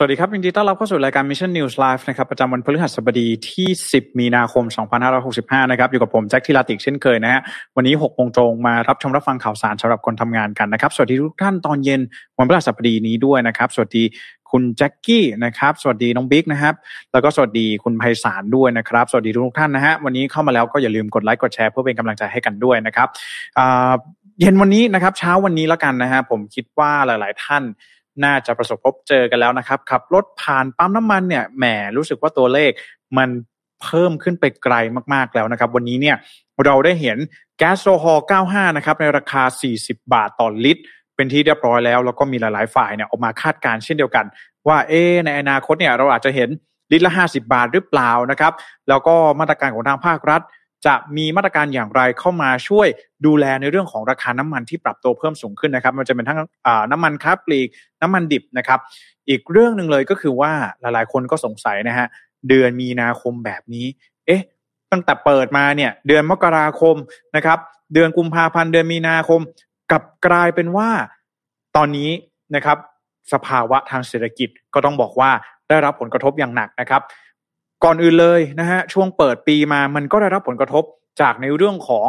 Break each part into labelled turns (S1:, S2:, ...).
S1: สวัสดีครับ ยินดีต้อนรับเข้าสู่รายการ Mission News Live นะครับประจำวันพฤหัสบดีที่ 10 มีนาคม 2565 นะครับ อยู่กับผมแจ็คทิลาติกเช่นเคยนะฮะวันนี้6โมงตรงมารับชมรับฟังข่าวสารสำหรับคนทำงานกันนะครับ สวัสดีทุกท่านตอนเย็นวันพฤหัสบดีนี้ด้วยนะครับ สวัสดีคุณแจ็คกี้นะครับ สวัสดีน้องบิ๊กนะครับ แล้วก็สวัสดีคุณไพศาลด้วยนะครับ สวัสดีทุกท่านนะฮะ วันนี้เข้ามาแล้วก็อย่าลืมกดไลค์กดแชร์เพื่อเป็นกำลังใจให้กันด้วยนะครับเย็นวันนี้นะครับ เช้าวันนี้แล้วกันนะฮะ ผมคิดว่าหลาย ๆ ท่าน น่าจะประสบพบเจอกันแล้วนะครับขับรถผ่านปั๊มน้ำมันเนี่ยแหมรู้สึกว่าตัวเลขมันเพิ่มขึ้นไปไกลมากๆแล้วนะครับ วันนี้เนี่ยเราได้เห็นแก๊สโซฮอล์95 นะครับในราคา 40 บาทต่อลิตร เป็นที่เรียบร้อยแล้ว แล้วก็มีหลายๆฝ่ายเนี่ยออกมาคาดการเช่นเดียวกัน ว่าเอในอนาคตเนี่ยเราอาจจะเห็นลิตรละ 50 บาทหรือเปล่านะครับ แล้วก็มาตรการของทางภาครัฐ จะมีมาตรการอย่างไรเข้ามาช่วยดูแลในเรื่องของราคาน้ำมันที่ปรับตัวเพิ่มสูงขึ้นนะครับ มันจะเป็นทั้งน้ำมันค้าปลีกน้ำมันดิบนะครับ อีกเรื่องหนึ่งเลยก็คือว่าหลายๆ คนก็สงสัยนะฮะเดือนมีนาคมแบบนี้ เอ๊ะ ตั้งแต่เปิดมาเนี่ยเดือนมกราคมนะครับ เดือนกุมภาพันธ์เดือนมีนาคมกับกลายเป็นว่าตอนนี้นะครับ สภาวะทางเศรษฐกิจก็ต้องบอกว่าได้รับผลกระทบอย่างหนักนะครับ ก่อนอื่นเลยนะฮะช่วงเปิดปีมามันก็ได้รับผลกระทบจากในเรื่องของ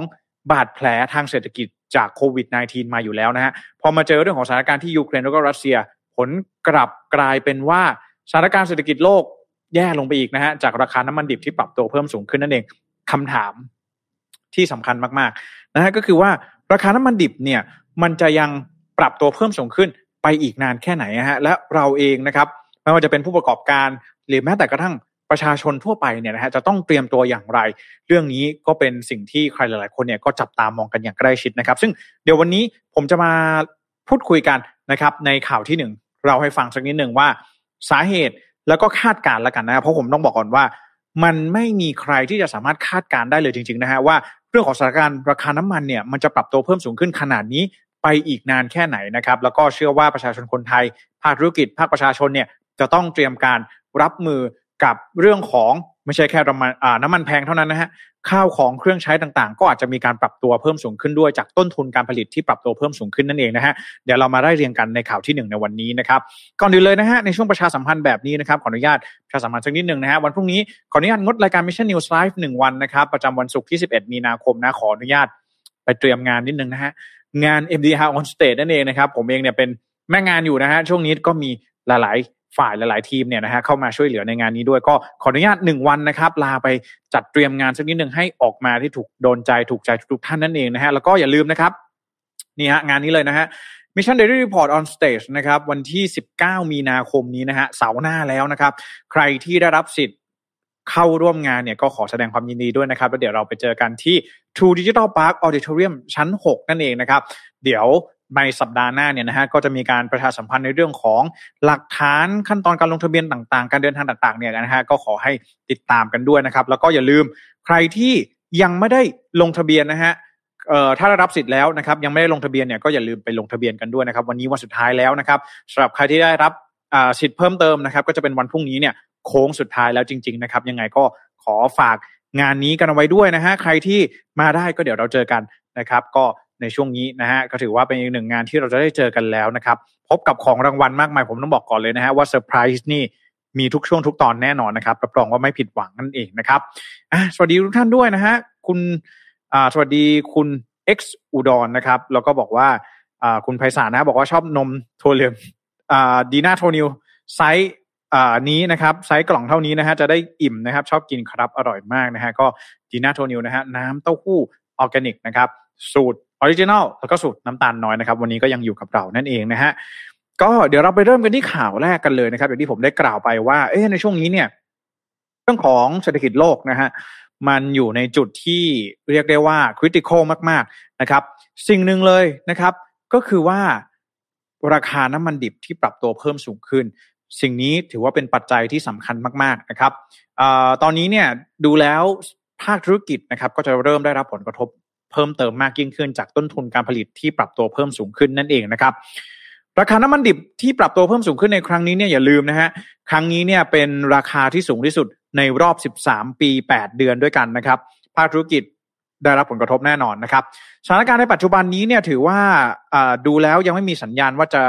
S1: บาดแผลทางเศรษฐกิจจากโควิด -19 มาอยู่แล้วนะฮะพอมาเจอเรื่องของสถานการณ์ที่ยูเครนแล้วก็รัสเซีย ผลกลับกลายเป็นว่าสถานการณ์เศรษฐกิจโลกแย่ลงไปอีกนะฮะจากราคาน้ำมันดิบที่ปรับตัวเพิ่มสูงขึ้นนั่นเองคำถามที่สำคัญมากๆนะฮะก็คือว่าราคาน้ำมันดิบเนี่ยมันจะยังปรับตัวเพิ่มสูงขึ้นไปอีกนานแค่ไหนฮะและเราเองนะครับไม่ว่าจะเป็นผู้ประกอบการหรือแม้แต่กระทั่ง ประชาชนทั่วไปเนี่ยนะฮะจะต้องเตรียมตัวอย่างไร เรื่องนี้ก็เป็นสิ่งที่ใครหลาย ๆ คนเนี่ยก็จับตามองกันอย่างใกล้ชิดนะครับ ซึ่งเดี๋ยววันนี้ผมจะมาพูดคุยกันนะครับ ในข่าวที่หนึ่งเราให้ฟังสักนิดหนึ่งว่า สาเหตุแล้วก็คาดการณ์แล้วกันนะเพราะผมต้องบอกก่อนว่า มันไม่มีใครที่จะสามารถคาดการณ์ได้เลยจริง ๆ นะฮะว่าเรื่องของสถานการณ์ราคาน้ำมันเนี่ยมันจะปรับตัวเพิ่มสูงขึ้นขนาดนี้ไปอีกนานแค่ไหนนะครับ แล้วก็เชื่อว่าประชาชนคนไทย ภาคธุรกิจภาคประชาชนเนี่ยจะต้องเตรียมการรับมือ กับเรื่องของไม่ใช่แค่น้ำมันน้ำมันแพงเท่านั้นนะฮะข้าวของเครื่องใช้ต่างๆ ก็อาจจะมีการปรับตัวเพิ่มสูงขึ้นด้วยจากต้นทุนการผลิตที่ปรับตัวเพิ่มสูงขึ้นนั่นเองนะฮะเดี๋ยวเรามาได้เรียงกันในข่าวที่ 1 ในวันนี้นะครับก่อนอื่นเลยนะฮะในช่วงประชาสัมพันธ์แบบนี้นะครับขออนุญาตประชาสัมพันธ์สักนิดหนึ่งนะฮะวันพรุ่งนี้ขออนุญาตงดรายการ Mission News Live หนึ่งวันนะครับประจำวันศุกร์ที่ 11 มีนาคมนะขออนุญาตไปเตรียมงานนิดนึงนะฮะงาน MDR on stage นั่นเองนะครับผมเองเนี่ยเป็นแม่งานอยู่นะฮะช่วงนี้ก็มีหลาย ฝ่ายหลาย ๆ ทีมเนี่ยนะฮะเข้ามาช่วยเหลือในงานนี้ด้วยก็ขออนุญาตหนึ่งวันนะครับลาไปจัดเตรียมงานสักนิดหนึ่งให้ออกมาที่ถูกโดนใจถูกใจทุกท่านนั่นเองนะฮะแล้วก็อย่าลืมนะครับนี่ฮะงานนี้เลยนะฮะ Mission Daily Report on Stage นะครับวันที่ 19 มีนาคมนี้นะฮะเสาร์หน้าแล้วนะครับ ใครที่ได้รับสิทธิ์เข้าร่วมงานเนี่ยก็ขอแสดงความยินดีด้วยนะครับ แล้วเดี๋ยวเราไปเจอกันที่ True Digital Park Auditorium ชั้น 6 นั่นเองนะครับ เดี๋ยว ในสัปดาห์หน้าเนี่ยนะฮะก็จะมีการประชาสัมพันธ์ในเรื่องของหลักฐานขั้นตอนการลงทะเบียนต่างๆ การเดินทางต่างๆเนี่ยนะฮะก็ขอให้ติดตามกันด้วยนะครับ แล้วก็อย่าลืมใครที่ยังไม่ได้ลงทะเบียนนะฮะเอ่อถ้าได้รับสิทธิ์แล้วนะครับยังไม่ได้ลงทะเบียนเนี่ยก็อย่าลืมไปลงทะเบียนกันด้วยนะครับ วันนี้วันสุดท้ายแล้วนะครับสำหรับใครที่ได้รับสิทธิ์เพิ่มเติมนะครับ ก็จะเป็นวันพรุ่งนี้เนี่ยโค้งสุดท้ายแล้วจริง ๆนะครับ ยังไงก็ขอฝากงานนี้กันเอาไว้ด้วยนะฮะใครที่มาได้ก็เดี๋ยวเราเจอกันนะครับ ก็ ในช่วงนี้นะฮะก็ถือว่าเป็นอีกหนึ่งงานที่เราจะได้เจอกันแล้วนะครับ พบกับของรางวัลมากมายผมต้องบอกก่อนเลยนะฮะว่าเซอร์ไพรส์นี่มีทุกช่วงทุกตอนแน่นอนนะครับรับรองว่าไม่ผิดหวังนั่นเองนะครับสวัสดีทุกท่านด้วยนะฮะคุณสวัสดีคุณ X อุดรนะครับ แล้วก็บอกว่าคุณไพศาลนะบอกว่าชอบนมโทเหลืองอ่าดีน่าโทนิวไซส์นี้นะครับไซส์กล่องเท่านี้นะฮะจะได้อิ่มนะครับ ชอบกินครับอร่อยมากนะฮะก็ดีน่าโทนิวนะฮะน้ำเต้าหู้ออร์แกนิกนะครับ สูตร ออริจินัลแล้วก็สูตรน้ำตาลน้อยนะครับ วันนี้ก็ยังอยู่กับเรานั่นเองนะฮะก็เดี๋ยวเราไปเริ่มกันที่ข่าวแรกกันเลยนะครับ อย่างที่ผมได้กล่าวไปว่าเอ๊ะในช่วงนี้เนี่ย เรื่องของเศรษฐกิจโลกนะฮะมันอยู่ในจุดที่เรียกได้ว่าคริติคอลมาก ๆนะครับ สิ่งหนึ่งเลยนะครับ ก็คือว่าราคาน้ำมันดิบที่ปรับตัวเพิ่มสูงขึ้น สิ่งนี้ถือว่าเป็นปัจจัยที่สำคัญมาก ๆนะครับอตอนนี้เนี่ยดูแล้วภาคธุรกิจนะครับ ก็จะเริ่มได้รับผลกระทบ เพิ่มเติมมากยิ่งขึ้นจากต้นทุนการผลิตที่ปรับตัวเพิ่มสูงขึ้นนั่นเองนะครับราคาน้ำมันดิบที่ปรับตัวเพิ่มสูงขึ้นในครั้งนี้เนี่ยอย่าลืมนะฮะครั้งนี้เนี่ยเป็นราคาที่สูงที่สุดในรอบ 13 ปี 8 เดือนด้วยกันนะครับภาคธุรกิจได้รับผลกระทบแน่นอนนะครับสถานการณ์ในปัจจุบันนี้เนี่ยถือว่าดูแล้วยังไม่มีสัญญาณว่าจะ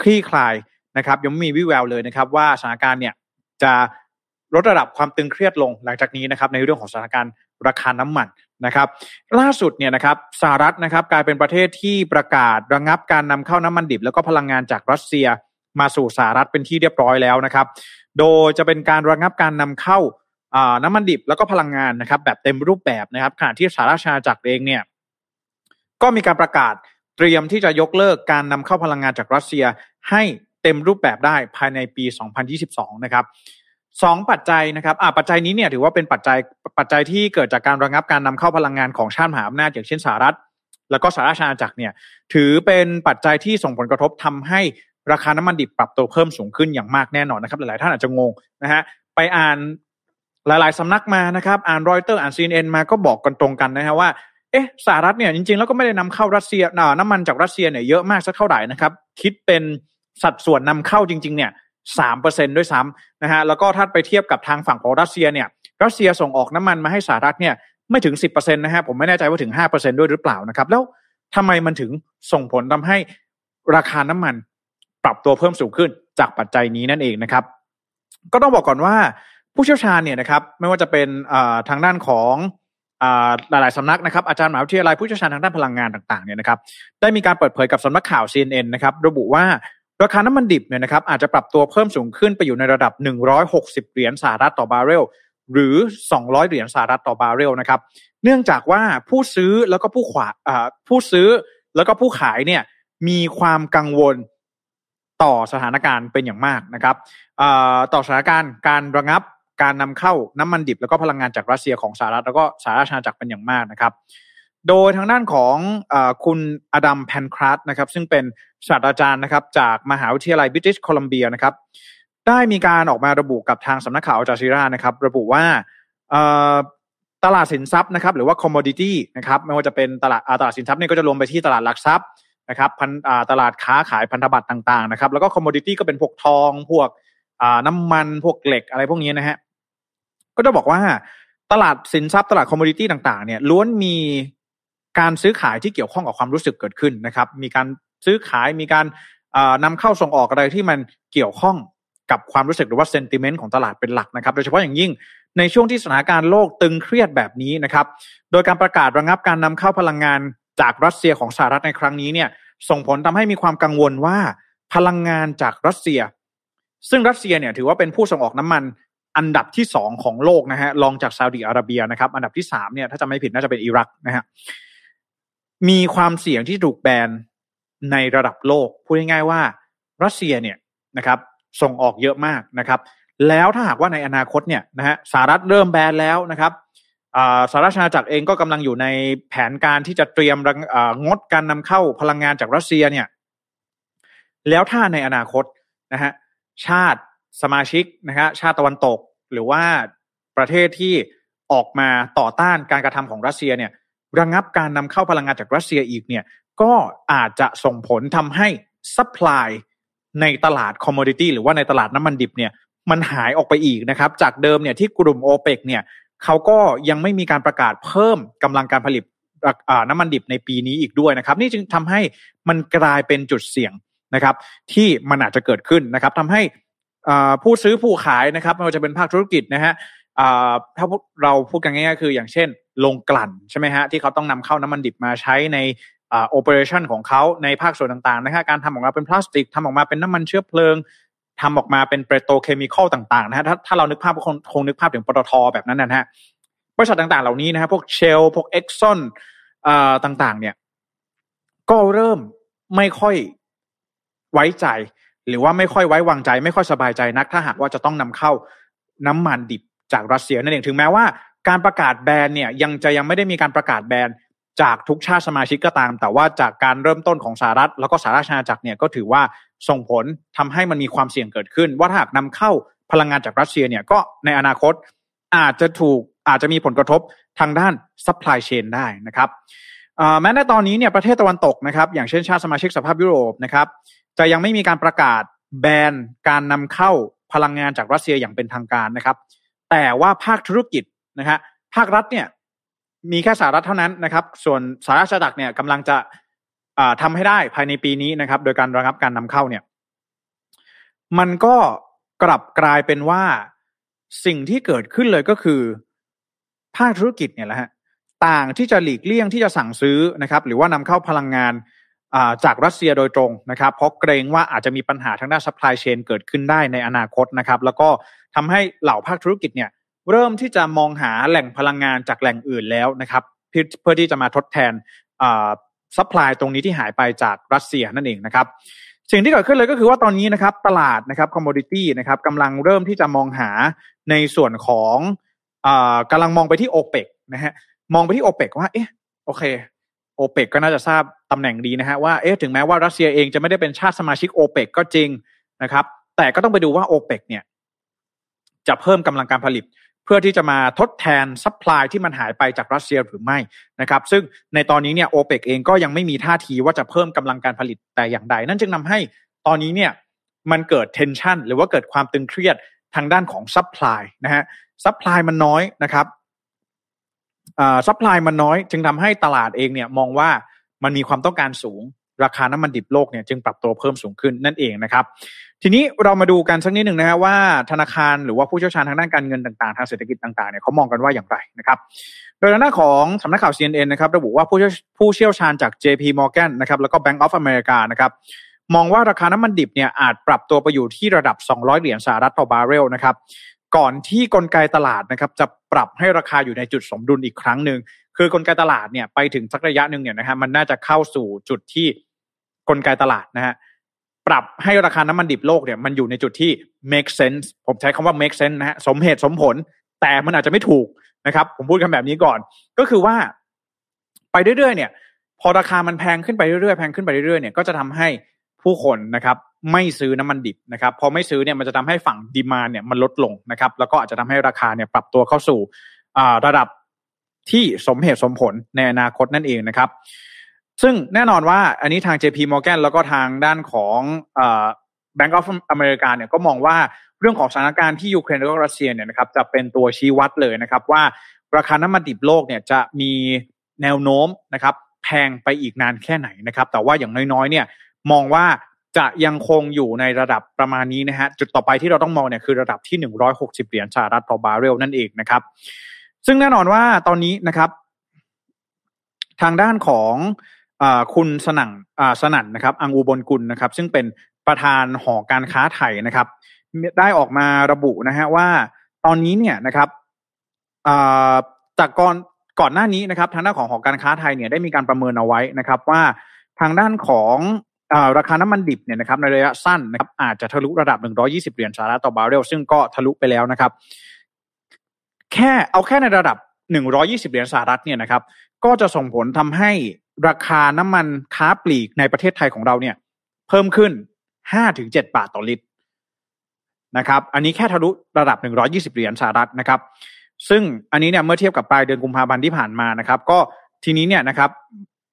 S1: คลี่คลายนะครับ ยังไม่มีวิแววเลยนะครับ ว่าสถานการณ์เนี่ยจะลดระดับความตึงเครียดลงหลังจากนี้นะครับในเรื่องของสถานการณ์ ราคาน้ำมันนะครับ ล่าสุดเนี่ยนะครับสหรัฐนะครับกลายเป็นประเทศที่ประกาศระงับการนำเข้าน้ำมันดิบ แล้วก็พลังงานจากรัสเซียมาสู่สหรัฐเป็นที่เรียบร้อยแล้วนะครับ โดยจะเป็นการระงับการนำเข้าน้ำมันดิบแล้วก็พลังงานนะครับ แบบเต็มรูปแบบนะครับขณะที่สหราชอาณาจักรเองเนี่ยก็มีการประกาศเตรียมที่จะยกเลิกการนำเข้าพลังงานจากรัสเซียให้เต็มรูปแบบได้ภายในปี 2022 นะครับ สองปัจจัยนะครับอ่าปัจจัยนี้เนี่ยถือว่าเป็นปัจจัยปัจจัยที่เกิดจากการระงับการนำเข้าพลังงานของชาติมหาอำนาจอย่างเช่นสหรัฐ แล้วก็สหราชอาณาจักรเนี่ยถือเป็นปัจจัยที่ส่งผลกระทบทำให้ราคาน้ำมันดิบปรับตัวเพิ่มสูงขึ้นอย่างมากแน่นอนนะครับ หลาย ๆ ท่านอาจจะงงนะฮะไปอ่านหลาย ๆ สำนักมานะครับ อ่านรอยเตอร์อ่านซีเอ็นมาก็บอกกันตรงกันนะฮะว่าเอ๊ะสหรัฐเนี่ยจริง ๆ แล้วก็ไม่ได้นำเข้ารัสเซียน้ำมันจากรัสเซียเนี่ยเยอะมากสักเท่าไหร่นะครับ คิดเป็นสัดส่วนนำเข้าจริง ๆ เนี่ย สามเปอร์เซ็นด้วยซ้ำนะฮะแล้วก็ถ้าไปเทียบกับทางฝั่งของรัสเซียเนี่ยรัสเซียส่งออกน้ำมันมาให้สหรัฐเนี่ยไม่ถึงสิบเปอร์เซ็นต์นะฮะผมไม่แน่ใจว่าถึงห้าเปอร์เซ็นด้วยหรือเปล่านะครับ แล้วทำไมมันถึงส่งผลทำให้ราคาน้ำมันปรับตัวเพิ่มสูงขึ้นจากปัจจัยนี้นั่นเองนะครับ ก็ต้องบอกก่อนว่าผู้เชี่ยวชาญเนี่ยนะครับไม่ว่าจะเป็นทางด้านของหลายๆสำนักนะครับอาจารย์มหาวิทยาลัยผู้เชี่ยวชาญทางด้านพลังงานต่างๆเนี่ยนะครับได้มีการเปิดเผยกับสำนักข่าว CNN นะครับระบุว่า ราคาน้ำมันดิบเนี่ยนะครับอาจจะปรับตัวเพิ่มสูงขึ้นไปอยู่ในระดับ 160 เหรียญสหรัฐต่อบาร์เรลหรือ 200 เหรียญสหรัฐต่อบาร์เรลนะครับ เนื่องจากว่าผู้ซื้อแล้วก็ผู้ขวาผู้ซื้อแล้วก็ผู้ขายเนี่ยมีความกังวลต่อสถานการณ์เป็นอย่างมากนะครับต่อสถานการณ์การระงับการนำเข้าน้ำมันดิบแล้วก็พลังงานจากรัสเซียของสหรัฐแล้วก็สหราชอาณาจักรเป็นอย่างมากนะครับ โดยทางด้านของอคุณอดัมแพนครัสนะครับ ซึ่งเป็นศาสตราจารย์นะครับ จากมหาวิทยาลัยบริติชโคลัมเบียนะครับ ได้มีการออกมาระบุกับทางสำนักข่าวอัลจาซีรานะครับ ระบุว่าตลาดสินทรัพย์นะครับ หรือว่า commodity นะครับ ไม่ว่าจะเป็นตลาดตลาดสินทรัพย์นี่ก็จะรวมไปที่ตลาดหลักทรัพย์นะครับพันตลาดค้าขายพันธบัตรต่างๆนะครับ แล้วก็ commodity ก็เป็นพวกทอง พวกน้ำมันพวกเหล็กอะไรพวกนี้นะฮะก็จะบอกว่าตลาดสินทรัพย์ตลาด commodity ต่างๆเนี่ยล้วนมี การซื้อขายที่เกี่ยวข้องกับความรู้สึกเกิดขึ้นนะครับ มีการซื้อขายมีการนำเข้าส่งออกอะไรที่มันเกี่ยวข้องกับความรู้สึกหรือว่า sentiment ของตลาดเป็นหลักนะครับโดยเฉพาะอย่างยิ่งในช่วงที่สถานการณ์โลกตึงเครียดแบบนี้นะครับ โดยการประกาศระงับการนำเข้าพลังงานจากรัสเซียของสหรัฐในครั้งนี้เนี่ยส่งผลทำให้มีความกังวลว่าพลังงานจากรัสเซีย ซึ่งรัสเซียเนี่ยถือว่าเป็นผู้ส่งออกน้ำมันอันดับที่สองของโลกนะฮะรองจากซาอุดิอาระเบียนะครับ อันดับที่สามเนี่ยถ้าจะไม่ผิดน่าจะเป็นอิรักนะฮะ มีความเสี่ยงที่ถูกแบนในระดับโลก พูดง่ายๆว่า รัสเซียเนี่ยนะครับส่งออกเยอะมากนะครับ แล้วถ้าหากว่าในอนาคตเนี่ยนะฮะสหรัฐเริ่มแบนแล้วนะครับสหรัฐอาณาจักรเองก็กำลังอยู่ในแผนการที่จะเตรียมงดการนำเข้าพลังงานจากรัสเซียเนี่ย แล้วถ้าในอนาคตนะฮะชาติสมาชิกนะฮะชาติตะวันตกหรือว่าประเทศที่ออกมาต่อต้านการกระทำของรัสเซียเนี่ย ระงับการนำเข้าพลังงานจากรัสเซียอีกเนี่ยก็อาจจะส่งผลทำให้ supply ในตลาด commodity หรือว่าในตลาดน้ำมันดิบเนี่ยมันหายออกไปอีกนะครับ จากเดิมเนี่ยที่กลุ่มโอเปกเนี่ยเขาก็ยังไม่มีการประกาศเพิ่มกำลังการผลิตน้ำมันดิบในปีนี้อีกด้วยนะครับ นี่จึงทำให้มันกลายเป็นจุดเสี่ยงนะครับ ที่มันอาจจะเกิดขึ้นนะครับทำให้ผู้ซื้อผู้ขายนะครับไม่ว่าจะเป็นภาคธุรกิจนะฮะถ้าเราพูดกันง่ายๆคืออย่างเช่น โรงกลั่นใช่ไหมฮะที่เขาต้องนำเข้าน้ำมันดิบมาใช้ในโอเปอเรชันของเขาในภาคส่วนต่างๆนะฮะการทำออกมาเป็นพลาสติกทำออกมาเป็นน้ำมันเชื้อเพลิงทำออกมาเป็นเปโตรเคมีคอลต่างๆนะฮะถ้าถ้าเรานึกภาพคงคงนึกภาพถึงปตทแบบนั้นนะฮะบริษัทต่างๆ เหล่านี้นะฮะพวกเชลพวกเอ็กซอนต่างๆ เนี่ย ก็เริ่มไม่ค่อยไว้ใจ หรือว่าไม่ค่อยไว้วางใจ ไม่ค่อยสบายใจนัก ถ้าหากว่าจะต้องนำเข้าน้ำมันดิบจากรัสเซียนั่นเองถึงแม้ว่า การประกาศแบนเนี่ยยังจะยังไม่ได้มีการประกาศแบนจากทุกชาติสมาชิกก็ตาม แต่ว่าจากการเริ่มต้นของสหรัฐ แล้วก็สหราชอาณาจักรเนี่ยก็ถือว่าส่งผลทำให้มันมีความเสี่ยงเกิดขึ้น ว่าถ้าหากนำเข้าพลังงานจากรัสเซียเนี่ยก็ในอนาคตอาจจะถูกอาจจะมีผลกระทบทางด้าน supply chain ได้นะครับแม้ในตอนนี้เนี่ยประเทศตะวันตกนะครับอย่างเช่นชาติสมาชิกสหภาพยุโรปนะครับจะยังไม่มีการประกาศแบนการนำเข้าพลังงานจากรัสเซียอย่างเป็นทางการนะครับ แต่ว่าภาคธุรกิจ นะฮะภาครัฐเนี่ยมีแค่สหรัฐเท่านั้นนะครับ ส่วนสหราชอาณาจักรเนี่ยกำลังจะทำให้ได้ภายในปีนี้นะครับ โดยการระงับการนำเข้าเนี่ย มันก็กลับกลายเป็นว่าสิ่งที่เกิดขึ้นเลยก็คือ ภาคธุรกิจเนี่ยแหละฮะต่างที่จะหลีกเลี่ยงที่จะสั่งซื้อนะครับ หรือว่านำเข้าพลังงานจากรัสเซียโดยตรงนะครับ เพราะเกรงว่าอาจจะมีปัญหาทางด้าน supply chain เกิดขึ้นได้ในอนาคตนะครับ แล้วก็ทำให้เหล่าภาคธุรกิจเนี่ย เริ่มที่จะมองหาแหล่งพลังงานจากแหล่งอื่นแล้วนะครับเพื่อที่จะมาทดแทน supply ตรงนี้ที่หายไปจากรัสเซียนั่นเองนะครับสิ่งที่เกิดขึ้นเลยก็คือว่าตอนนี้นะครับตลาดนะครับ commodity นะครับกำลังเริ่มที่จะมองหาในส่วนของอกำลังมองไปที่โอเปกนะฮะมองไปที่โอเปกว่าเอ๊ะโอเคโอเปกก็น่าจะทราบตำแหน่งดีนะฮะว่าเอ๊ะถึงแม้ว่ารัสเซียเองจะไม่ได้เป็นชาติสมาชิกโอเปกก็จริงนะครับ แต่ก็ต้องไปดูว่าโอเปกเนี่ยจะเพิ่มกำลังการผลิต เพื่อที่จะมาทดแทน supply ที่มันหายไปจากรัสเซียหรือไม่นะครับซึ่งในตอนนี้เนี่ยโอเปกเองก็ยังไม่มีท่าทีว่าจะเพิ่มกำลังการผลิตแต่อย่างใด นั่นจึงทำให้ตอนนี้เนี่ยมันเกิด tension หรือว่าเกิดความตึงเครียดทางด้านของ supply นะฮะ supply มันน้อยนะครับ supply มันน้อย จึงทำให้ตลาดเองเนี่ยมองว่ามันมีความต้องการสูง ราคาน้ำมันดิบโลกเนี่ยจึงปรับตัวเพิ่มสูงขึ้นนั่นเองนะครับ ทีนี้เรามาดูกันสักนิดหนึ่งนะฮะว่าธนาคารหรือว่าผู้เชี่ยวชาญทางด้านการเงินต่างๆ ทางเศรษฐกิจต่างๆเนี่ยเขามองกันว่าอย่างไรนะครับ โดยหน้าของสำนักข่าว CNN นะครับระบุว่าผู้ผู้เชี่ยวชาญจาก JP Morgan นะครับแล้วก็ Bank of America นะครับมองว่าราคาน้ำมันดิบเนี่ยอาจปรับตัวไปอยู่ที่ระดับ 200 เหรียญสหรัฐต่อบาร์เรลนะครับก่อนที่กลไกตลาดนะครับจะปรับให้ราคาอยู่ในจุดสมดุลอีกครั้งหนึ่งคือกลไกตลาดเนี่ยไปถึงสักระยะหนึ่งเนี่ยนะฮะมันน่าจะเข้าสู่จุดที่ กลไกตลาดนะฮะปรับให้ราคาน้ำมันดิบโลกเนี่ยมันอยู่ในจุดที่ make sense ผมใช้คำว่า make sense นะฮะสมเหตุสมผล แต่มันอาจจะไม่ถูกนะครับ ผมพูดคำแบบนี้ก่อน ก็คือว่าไปเรื่อยๆ เนี่ย พอราคามันแพงขึ้นไปเรื่อยๆแพงขึ้นไปเรื่อยๆเนี่ยก็จะทำให้ผู้คนนะครับ ไม่ซื้อน้ำมันดิบนะครับ พอไม่ซื้อเนี่ยมันจะทำให้ฝั่งดีมาเนี่ยมันลดลงนะครับ แล้วก็อาจจะทำให้ราคาเนี่ยปรับตัวเข้าสู่ระดับที่สมเหตุสมผลในอนาคตนั่นเองนะครับ ซึ่งแน่นอนว่าอันนี้ทาง JP Morgan แล้วก็ทางด้านของ Bank of America เนี่ยก็มองว่าเรื่องของสถานการณ์ที่ยูเครนและก็รัสเซียเนี่ยนะครับจะเป็นตัวชี้วัดเลยนะครับว่าราคาน้ำมันดิบโลกเนี่ยจะมีแนวโน้มนะครับแพงไปอีกนานแค่ไหนนะครับ แต่ว่าอย่างน้อยๆเนี่ยมองว่าจะยังคงอยู่ในระดับประมาณนี้นะฮะจุดต่อไปที่เราต้องมองเนี่ยคือระดับที่ 160 เหรียญสหรัฐต่อบาร์เรลนั่นเองนะครับ ซึ่งแน่นอนว่าตอนนี้นะครับ ทางด้านของ คุณสนั่งสนั่นนะครับอังอูบนกุลนะครับ ซึ่งเป็นประธานหอการค้าไทยนะครับ ได้ออกมาระบุนะฮะว่าตอนนี้เนี่ยนะครับจากก่อนก่อนหน้านี้นะครับ ทางด้านของหอการค้าไทยเนี่ยได้มีการประเมินเอาไว้นะครับ ว่าทางด้านของราคาน้ำมันดิบเนี่ยนะครับในระยะสั้นนะครับอาจจะทะลุระดับ 120 เหรียญสหรัฐต่อบาร์เรลซึ่งก็ทะลุไปแล้วนะครับ แค่เอาแค่ในระดับ 120 เหรียญสหรัฐเนี่ยนะครับ ก็จะส่งผลทำให้ ราคาน้ำมันค้าปลีกในประเทศไทยของเราเนี่ย เพิ่มขึ้น 5-7 บาทต่อลิตรนะครับ อันนี้แค่ทะลุระดับ 120 เหรียญสหรัฐนะครับ ซึ่งอันนี้เนี่ยเมื่อเทียบกับปลายเดือนกุมภาพันธ์ที่ผ่านมานะครับ ก็ทีนี้เนี่ยนะครับ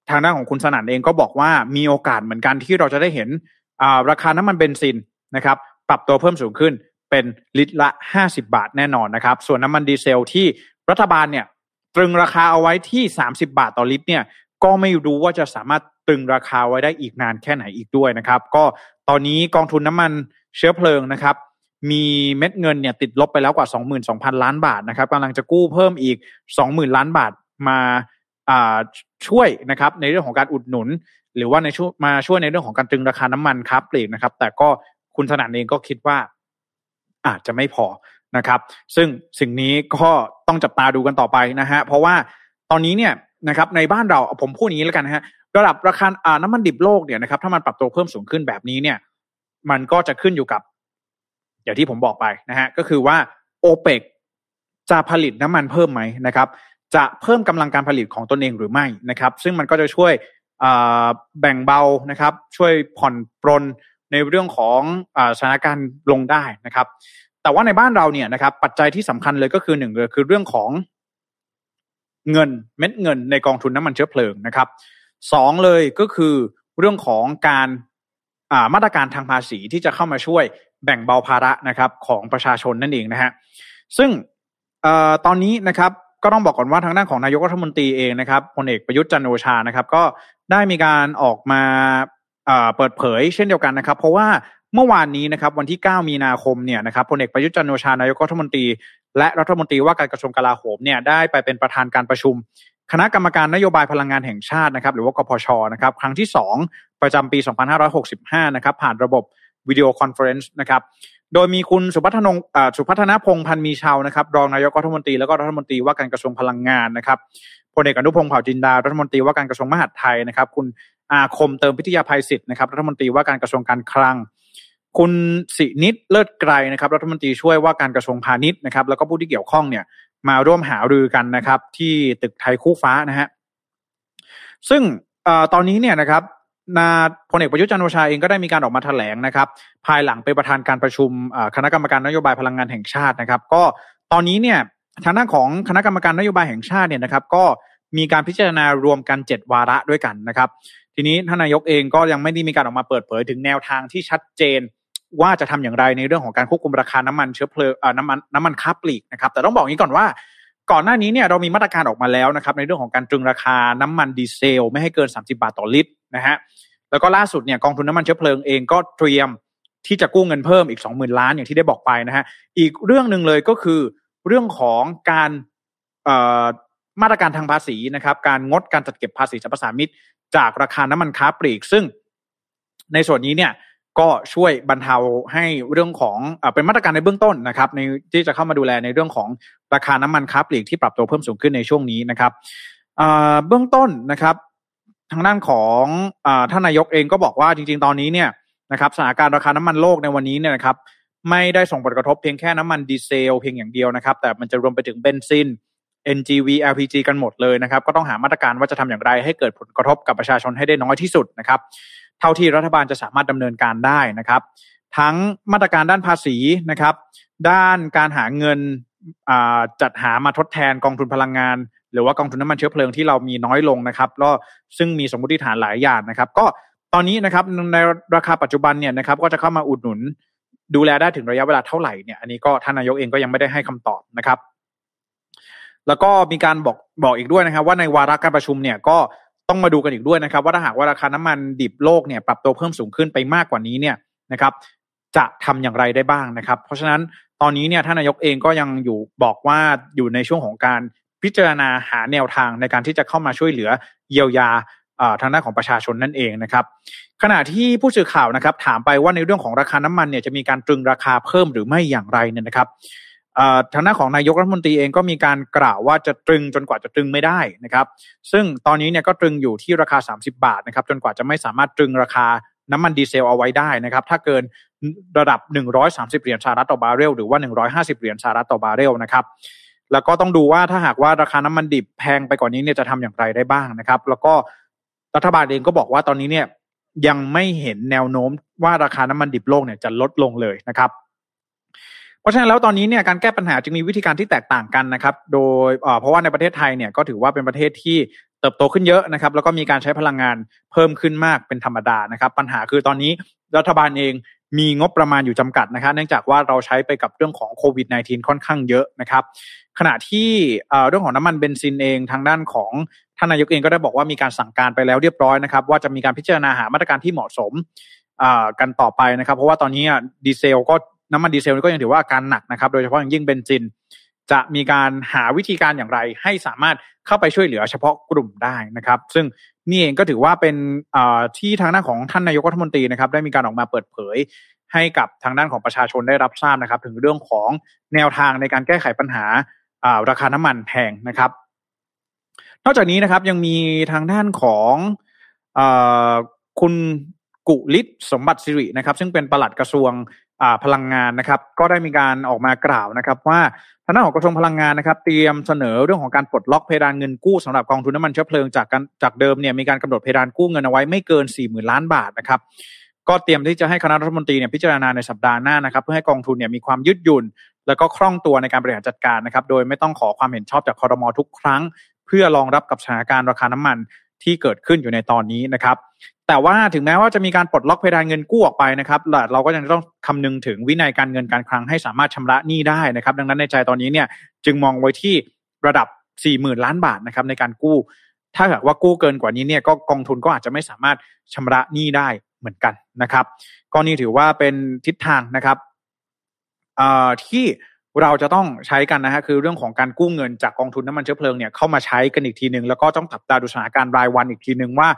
S1: ทางด้านของคุณสนั่นเองก็บอกว่ามีโอกาสเหมือนกันที่เราจะได้เห็นราคาน้ำมันเบนซินนะครับ ปรับตัวเพิ่มสูงขึ้นเป็นลิตรละ 50 บาทแน่นอนนะครับ ส่วนน้ำมันดีเซลที่รัฐบาลเนี่ยตรึงราคาเอาไว้ที่ 30 บาทต่อลิตรเนี่ย ก็ไม่รู้ว่าจะสามารถตรึงราคาไว้ได้อีกนานแค่ไหนอีกด้วยนะครับ ก็ตอนนี้กองทุนน้ำมันเชื้อเพลิงนะครับ มีเม็ดเงินเนี่ยติดลบไปแล้วกว่า 22,000 ล้านบาทนะครับกำลังจะกู้เพิ่มอีก 20,000 ล้านบาทมาช่วยนะครับในเรื่องของการอุดหนุน หรือว่าในช่วมาช่วยในเรื่องของการตรึงราคาน้ำมันครับเปลีกนะครับ แต่ก็คุณถนัดเองก็คิดว่าอาจจะไม่พอนะครับ ซึ่งสิ่งนี้ก็ต้องจับตาดูกันต่อไปนะฮะเพราะว่าตอนนี้เนี่ย นะครับในบ้านเราผมพูดอย่างนี้แล้วกันนะฮะระดับราคาน้ำมันดิบโลกเนี่ยนะครับถ้ามันปรับตัวเพิ่มสูงขึ้นแบบนี้เนี่ย มันก็จะขึ้นอยู่กับ อย่างที่ผมบอกไปนะฮะก็คือว่าโอเปกจะผลิตน้ำมันเพิ่มไหมนะครับ จะเพิ่มกำลังการผลิตของตนเองหรือไม่นะครับ ซึ่งมันก็จะช่วยแบ่งเบานะครับ ช่วยผ่อนปรนในเรื่องของสถานการณ์ลงได้นะครับ แต่ว่าในบ้านเราเนี่ยนะครับ ปัจจัยที่สำคัญเลยก็คือหนึ่งเลยคือเรื่องของ เงินเม็ดเงินในกองทุนน้ำมันเชื้อเพลิงนะครับสองเลยก็คือเรื่องของการมาตรการทางภาษีที่จะเข้ามาช่วยแบ่งเบาภาระนะครับของประชาชนนั่นเองนะฮะซึ่งตอนนี้นะครับก็ต้องบอกก่อนว่าทางด้านของนายกรัฐมนตรีเองนะครับพลเอกประยุทธ์จันโอชานะครับ ก็ได้มีการออกมาเปิดเผยเช่นเดียวกันนะครับ เพราะว่า เมื่อวานนี้นะครับวันที่ 9 มีนาคมเนี่ยนะครับพลเอกประยุทธ์จันโอชานายกรัฐมนตรี และรัฐมนตรีว่าการกระทรวงกลาโหมเนี่ยได้ไปเป็นประธานการประชุม คณะกรรมการนโยบายพลังงานแห่งชาตินะครับ หรือว่ากพชนะครับ ครั้งที่ 2 ประจำปี 2565 นะครับ ผ่านระบบ video conference นะครับโดยมีคุณสุพัฒนงสุพัฒนพงษ์พันธ์มีเชาว์นะครับรองนายกรัฐมนตรีแล้วก็รัฐมนตรีว่าการกระทรวงพลังงานนะครับพลเอกอนุพงศ์เผ่าจินดารัฐมนตรีว่าการกระทรวงมหาดไทยนะครับ คุณอาคมเติมพิทยาภัยศิษย์นะครับรัฐมนตรีว่าการกระทรวงการคลัง คุณสินิตย์เลิศไกรนะครับรัฐมนตรีช่วยว่าการกระทรวงพาณิชย์นะครับ แล้วก็ผู้ที่เกี่ยวข้องเนี่ยมาร่วมหารือกันนะครับ ที่ตึกไทยคู่ฟ้านะฮะซึ่งอตอนนี้เนี่ยนะครับนาพลเอกประยุทธ์จันโอชาเองก็ได้มีการออกมาแถลงนะครับ ภายหลังเป็นประธานการประชุมคณะกรรมการนโยบายพลังงานแห่งชาตินะครับ ก็ตอนนี้เนี่ยทางด้านของคณะกรรมการนโยบายแห่งชาติเนี่ยนะครับ ก็มีการพิจารณารวมกันเจ็ดวาระด้วยกันนะครับ ทีนี้ท่านนายกเองก็ยังไม่ได้มีการออกมาเปิดเผยถึงแนวทางที่ชัดเจน ว่าจะทำอย่างไรในเรื่องของการควบคุมราคาน้ำมันเชื้อเพลิงน้ำมันน้ำมันค้าปลีกนะครับแต่ต้องบอกอย่างนี้ก่อนว่าก่อนหน้านี้เนี่ยเรามีมาตรการออกมาแล้วนะครับในเรื่องของการตรึงราคาน้ำมันดีเซล ไม่ให้เกิน 30 บาทต่อลิตรนะฮะแล้วก็ล่าสุดเนี่ยกองทุนน้ำมันเชื้อเพลิงเองก็เตรียมที่จะกู้เงินเพิ่มอีก 20,000 ล้านอย่างที่ได้บอกไปนะฮะอีกเรื่องหนึ่งเลยก็คือเรื่องของการมาตรการทางภาษีนะครับการงดการจัดเก็บภาษีสรรพสามิตจากราคาน้ำมันค้าปลีก ซึ่งในส่วนนี้เนี่ย ก็ช่วยบรรเทาให้เรื่องของอเป็นมาตรการในเบื้องต้นนะครับในที่จะเข้ามาดูแลในเรื่องของราคาน้ำมันค้าปลีกที่ปรับตัวเพิ่มสูงขึ้นในช่วงนี้นะครับเบื้องต้นนะครับ ทางด้านของอท่านนายกเองก็บอกว่าจริง ๆ ตอนนี้เนี่ยนะครับสถานการณ์ราคาน้ำมันโลกในวันนี้เนี่ยนะครับ ไม่ได้ส่งผลกระทบเพียงแค่น้ำมันดีเซลเพียงอย่างเดียวนะครับ แต่มันจะรวมไปถึงเบนซิน NGV LPG กันหมดเลยนะครับ ก็ต้องหามาตรการว่าจะทำอย่างไรให้เกิดผลกระทบกับประชาชนให้ได้น้อยที่สุดนะครับ เท่าที่รัฐบาลจะสามารถดำเนินการได้นะครับ ทั้งมาตรการด้านภาษีนะครับ ด้านการหาเงินจัดหามาทดแทนกองทุนพลังงาน หรือว่ากองทุนน้ำมันเชื้อเพลิงที่เรามีน้อยลงนะครับก็ซึ่งมีสมมติฐานหลายอย่างนะครับ ก็ตอนนี้นะครับในราคาปัจจุบันเนี่ยนะครับ ก็จะเข้ามาอุดหนุนดูแลได้ถึงระยะเวลาเท่าไหร่เนี่ยอันนี้ก็ท่านนายกเองก็ยังไม่ได้ให้คำตอบนะครับ แล้วก็มีการบอกบอกอีกด้วยนะครับ ว่าในวาระการประชุมเนี่ยก็ ต้องมาดูกันอีกด้วยนะครับ ว่าถ้าหากว่าราคาน้ำมันดิบโลกเนี่ยปรับตัวเพิ่มสูงขึ้นไปมากกว่านี้เนี่ยนะครับ จะทำอย่างไรได้บ้างนะครับ เพราะฉะนั้นตอนนี้เนี่ยท่านนายกเองก็ยังอยู่บอกว่าอยู่ในช่วงของการพิจารณาหาแนวทางในการที่จะเข้ามาช่วยเหลือเยียวยาทางด้านของประชาชนนั่นเองนะครับ ขณะที่ผู้สื่อข่าวนะครับ ถามไปว่าในเรื่องของราคาน้ำมันเนี่ยจะมีการตรึงราคาเพิ่มหรือไม่อย่างไรเนี่ยนะครับ ทางด้าของนายกรัฐมนตรีเองก็มีการกล่าวว่าจะตรึงจนกว่าจะตรึงไม่ได้นะครับ ซึ่งตอนนี้เนี่ยก็ตรึงอยู่ที่ราคา 30 บาทนะครับ จนกว่าจะไม่สามารถตรึงราคาน้ำมันดีเซลเอาไว้ได้นะครับ ถ้าเกินระดับ 130 เหรียญสหรัฐต่อบาร์เรลหรือว่า 150 เหรียญสหรัฐต่อบาร์เรลนะครับแล้วก็ต้องดูว่าถ้าหากว่าราคาน้ำมันดิบแพงไปกว่านนี้เนี่ยจะทำอย่างไรได้บ้างนะครับ แล้วก็รัฐบาลเองก็บอกว่าตอนนี้เนี่ยยังไม่เห็นแนวโน้มว่าราคาน้ำมันดิบโลกเนี่ยจะลดลงเลยนะครับ เพราะฉะนั้นแล้วตอนนี้เนี่ยการแก้ปัญหาจึงมีวิธีการที่แตกต่างกันนะครับ โดยเพราะว่าในประเทศไทยเนี่ยก็ถือว่าเป็นประเทศที่เติบโตขึ้นเยอะนะครับ แล้วก็มีการใช้พลังงานเพิ่มขึ้นมากเป็นธรรมดานะครับ ปัญหาคือตอนนี้รัฐบาลเองมีงบประมาณอยู่จำกัดนะครับเนื่องจากว่าเราใช้ไปกับเรื่องของโควิด -19 ค่อนข้างเยอะนะครับ ขณะที่เรื่องของน้ำมันเบนซินเองทางด้านของท่านนายกเองก็ได้บอกว่ามีการสั่งการไปแล้วเรียบร้อยนะครับ ว่าจะมีการพิจารณาหามาตรการที่เหมาะสมกันต่อไปนะครับ เพราะว่าตอนนี้ดีเซลก็ น้ำมันดีเซลก็ยังถือว่าการหนักนะครับ โดยเฉพาะอย่างยิ่งเบนซิน จะมีการหาวิธีการอย่างไร ให้สามารถเข้าไปช่วยเหลือเฉพาะกลุ่มได้นะครับ ซึ่งนี่เองก็ถือว่าเป็นที่ทางด้านของท่านนายกรัฐมนตรีนะครับ ได้มีการออกมาเปิดเผยให้กับทางด้านของประชาชนได้รับทราบนะครับ ถึงเรื่องของแนวทางในการแก้ไขปัญหาราคาน้ำมันแพงนะครับ นอกจากนี้นะครับยังมีทางด้านของอคุณกุลิศสมบัติสิรินะครับ ซึ่งเป็นปลัดกระทรวง พลังงานนะครับ ก็ได้มีการออกมากล่าวนะครับ ว่าทางด้านของกระทรวงพลังงานนะครับ เตรียมเสนอเรื่องของการปลดล็อกเพดานเงินกู้สำหรับกองทุนน้ำมันเชื้อเพลิงจากกจากเดิมเนี่ยมีการกำหนดเพดานกู้เงินเอาไว้ไม่เกิน4 0,000ล้านบาทนะครับก็เตรียมที่จะให้คณะรัฐมนตรีเนี่ยพิจารณาในสัปดาห์หน้านะครับ เพื่อให้กองทุนเนี่ยมีความยืดหยุ่น แล้วก็คล่องตัวในการบริหารจัดการนะครับ โดยไม่ต้องขอความเห็นชอบจากคอรมอทุกครั้ง เพื่อรองรับกับสถานการณ์ราคาน้ำมันที่เกิดขึ้นอยู่ในตอนนี้นะครับ แต่ว่าถึงแม้ว่าจะมีการปลดล็อกเพดานเงินกู้ออกไปนะครับเราก็ยังต้องคำนึงถึงวินัยการเงินการคลังให้สามารถชำระหนี้ได้นะครับ ดังนั้นในใจตอนนี้เนี่ยจึงมองไว้ที่ระดับ 4 0,000 ล้านบาทนะครับในการกู้ ถ้าหากว่ากู้เกินกว่านี้เนี่ยก็กองทุนก็อาจจะไม่สามารถชำระหนี้ได้เหมือนกันนะครับก็นี่ถือว่าเป็นทิศทางนะครับที่เราจะต้องใช้กันนะฮะคือเรื่องของการกู้เงินจากกองทุนน้ำมันเชื้อเพลิงเนี่ยเข้ามาใช้กันอีกทีหนึ่งแล้วก็ต้องจับตาดูสถานการณ์รายวันอีกทีหนึ่งว่า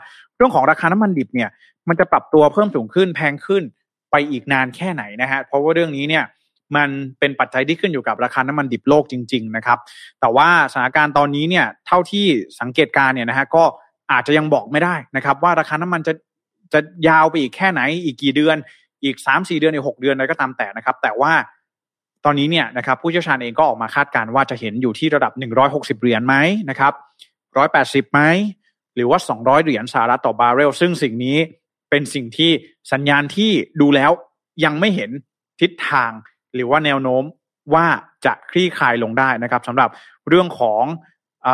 S1: รื่องของราคาน้ำมันดิบเนี่ยมันจะปรับตัวเพิ่มสูงขึ้นแพงขึ้นไปอีกนานแค่ไหนนะฮะเพราะว่าเรื่องนี้เนี่ยมันเป็นปัจจัยที่ขึ้นอยู่กับราคาน้ำมันดิบโลกจริง ๆ นะครับ แต่ว่าสถานการณ์ตอนนี้เนี่ยเท่าที่สังเกตการเนี่ยนะฮะก็อาจจะยังบอกไม่ได้นะครับ ว่าราคาน้ำมันจะจะยาวไปอีกแค่ไหน อีกกี่เดือน อีกสามสี่เดือนอีกหกเดือนอะไรก็ตามแต่นะครับ แต่ว่าตอนนี้เนี่ยนะครับผู้เชี่ยวชาญเองก็ออกมาคาดการณ์ว่าจะเห็นอยู่ที่ระดับ 160 เหรียญไหมนะครับ180ไหม หรือว่า 200 เหรียญสหรัฐต่อบาร์เรล ซึ่งสิ่งนี้เป็นสิ่งที่สัญญาณที่ดูแล้วยังไม่เห็นทิศทางหรือว่าแนวโน้มว่าจะคลี่คลายลงได้นะครับสำหรับเรื่องของอ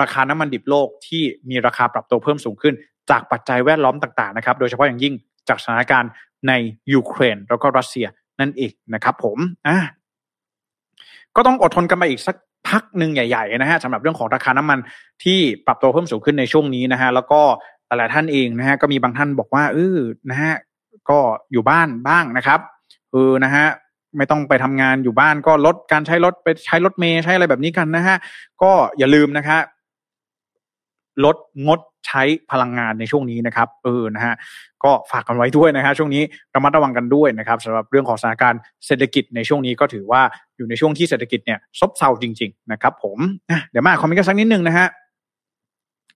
S1: ราคาน้ำมันดิบโลกที่มีราคาปรับตัวเพิ่มสูงขึ้น จากปัจจัยแวดล้อมต่างๆนะครับ โดยเฉพาะอย่างยิ่งจากสถานการณ์ในยูเครนแล้วก็รัสเซียนั่นเองนะครับผมอะก็ต้องอดทนกันไปอีกสัก พักหนึ่งใหญ่ๆนะฮะสำหรับเรื่องของราคาน้ำมันที่ปรับตัวเพิ่มสูงขึ้นในช่วงนี้นะฮะแล้วก็หลายท่านเองนะฮะก็มีบางท่านบอกว่าเออนะฮะก็อยู่บ้านบ้างนะครับเออนะฮะไม่ต้องไปทำงานอยู่บ้านก็ลดการใช้รถไปใช้รถเมย์ใช้อะไรแบบนี้กันนะฮะก็อย่าลืมนะฮะ ลดงดใช้พลังงานในช่วงนี้นะครับเออนะฮะก็ฝากกันไว้ด้วยนะฮะช่วงนี้ระมัดระวังกันด้วยนะครับสำหรับเรื่องของสถานการณ์เศรษฐกิจในช่วงนี้ก็ถือว่าอยู่ในช่วงที่เศรษฐกิจเนี่ยซบเซาจริง ๆ นะครับ ผมเดี๋ยวมาคอมเมนต์กันสักนิดนึงนะฮะ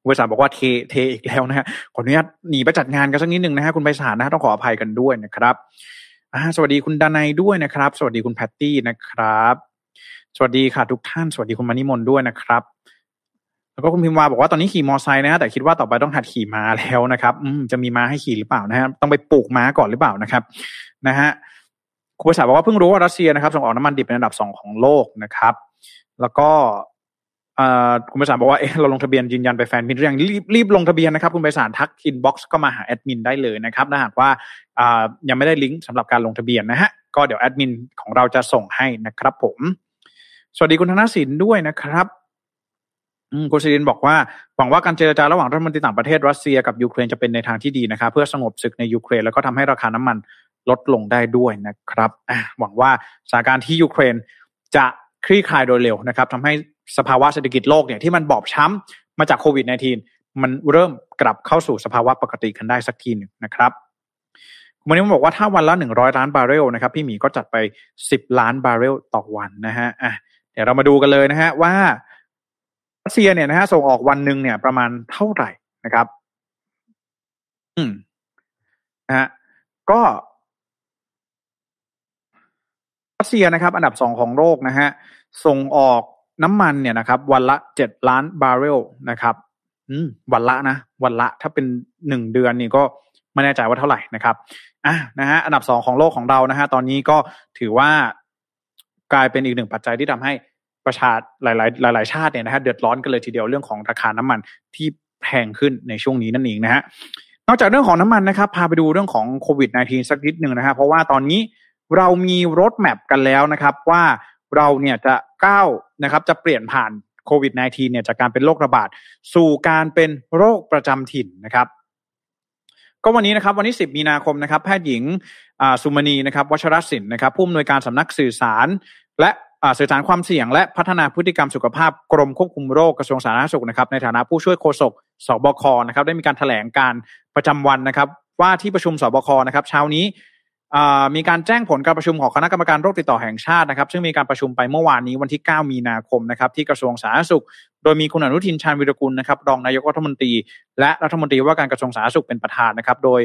S1: บริษัทบอกว่าเทเทอีกแล้วนะฮะขออนุญาตหนีไปจัดงานกันสักนิดนึงนะฮะคุณไพศาลนะต้องขออภัยกันด้วยนะครับสวัสดีคุณดานายด้วยนะครับ สวัสดีคุณแพตตี้นะครับ สวัสดีค่ะทุกท่าน สวัสดีคุณมานิมนด้วยนะครับ แล้วก็คุณพิมพ์วาบอกว่าตอนนี้ขี่มอไซค์นะฮะแต่คิดว่าต่อไปต้องหัดขี่ม้าแล้วนะครับจะมีม้าให้ขี่หรือเปล่านะฮะต้องไปปลูกม้าก่อนหรือเปล่านะครับ นะฮะคุณภาษาบอกว่าเพิ่งรู้ว่ารัสเซียนะครับส่งออกน้ำมันดิบเป็นอันดับสองของโลกนะครับ แล้วก็คุณภาษาบอกว่าเออเราลงทะเบียนยืนยันไปแฟนมินหรือยังรีบรีบลงทะเบียนนะครับ คุณภาษาทัก inbox ก็มาหาแอดมินได้เลยนะครับถ้าหากว่ายังไม่ได้ลิงก์สำหรับการลงทะเบียนนะฮะก็เดี๋ยวแอดมินของเราจะส่งให้นะครับ ผม สวัสดีคุณธนสินด้วยนะครับ คุณซิรินบอกว่าหวังว่าการเจรจาระหว่างรัฐมนตรีต่างประเทศรัสเซียกับยูเครนจะเป็นในทางที่ดีนะครับเพื่อสงบศึกในยูเครนแล้วก็ทำให้ราคาน้ำมันลดลงได้ด้วยนะครับหวังว่าสถานการณ์ที่ยูเครนจะคลี่คลายโดยเร็วนะครับทำให้สภาวะเศรษฐกิจโลกเนี่ยที่มันบอบช้ำมาจากโควิด -19 มันเริ่มกลับเข้าสู่สภาวะปกติกันได้สักทีหนึ่งนะครับวันนี้ผมบอกว่าถ้าวันละหนึ่งร้อยล้านบาร์เรลนะครับพี่หมีก็จัดไปสิบล้านบาร์เรลต่อวันนะฮะอะเดี๋ยวเรามาดูกันเลยนะฮะว่า รัสเซียเนี่ยนะฮะส่งออกวันหนึ่งเนี่ยประมาณเท่าไหร่นะครับ อืมนะฮะก็รัสเซียนะครับ อันดับสองของโลกนะฮะส่งออกน้ำมันเนี่ยนะครับ วันละเจ็ดล้านบาร์เรลนะครับอืมวันละนะวันละถ้าเป็นหนึ่งเดือนนี่ก็ไม่แน่ใจว่าเท่าไหร่นะครับอะนะฮะอันดับสองของโลกของเรานะฮะตอนนี้ก็ถือว่ากลายเป็นอีกหนึ่งปัจจัยที่ทำให้ ประชาหลาย ๆ หลาย ๆ ชาติเนี่ยนะฮะเดือดร้อนกันเลยทีเดียวเรื่องของราคาน้ำมันที่แพงขึ้นในช่วงนี้นั่นเองนะฮะนอกจากเรื่องของน้ำมันนะครับ พาไปดูเรื่องของโควิด -19 สักนิดหนึ่งนะฮะเพราะว่าตอนนี้เรามีรถแมพกันแล้วนะครับว่าเราเนี่ยจะก้าวนะครับจะเปลี่ยนผ่านโควิด -19 เนี่ยจากการเป็นโรคระบาดสู่การเป็นโรคประจำถิ่นนะครับ ก็วันนี้นะครับวันที่ 10 มีนาคมนะครับ แพทย์หญิงสุมณีนะครับวัชรศิลป์นะครับผู้อำนวยการสำนักสื่อสาร และ สื่อสารความเสี่ยงและพัฒนาพฤติกรรมสุขภาพกรมควบคุมโรคกระทรวงสาธารณสุขนะครับในฐานะผู้ช่วยโฆษกสบคนะครับได้มีการถแถลงการประจำวันนะครับ ว่าที่ประชุมสบคนะครับเช้านี้มีการแจ้งผลการประชุมของคณะกรรมการโรคติดต่อแห่งชาตินะครับ ซึ่งมีการประชุมไปเมื่อวานนี้วันที่ 9 มีนาคมนะครับ ที่กระทรวงสาธารณสุข โดยมีคุณอนุทินชาญวิรกุลนะครับรองนายกรัฐมนตรี และรัฐมนตรีว่าการกระทรวงสาธารณสุขเป็นประธานนะครับ โดย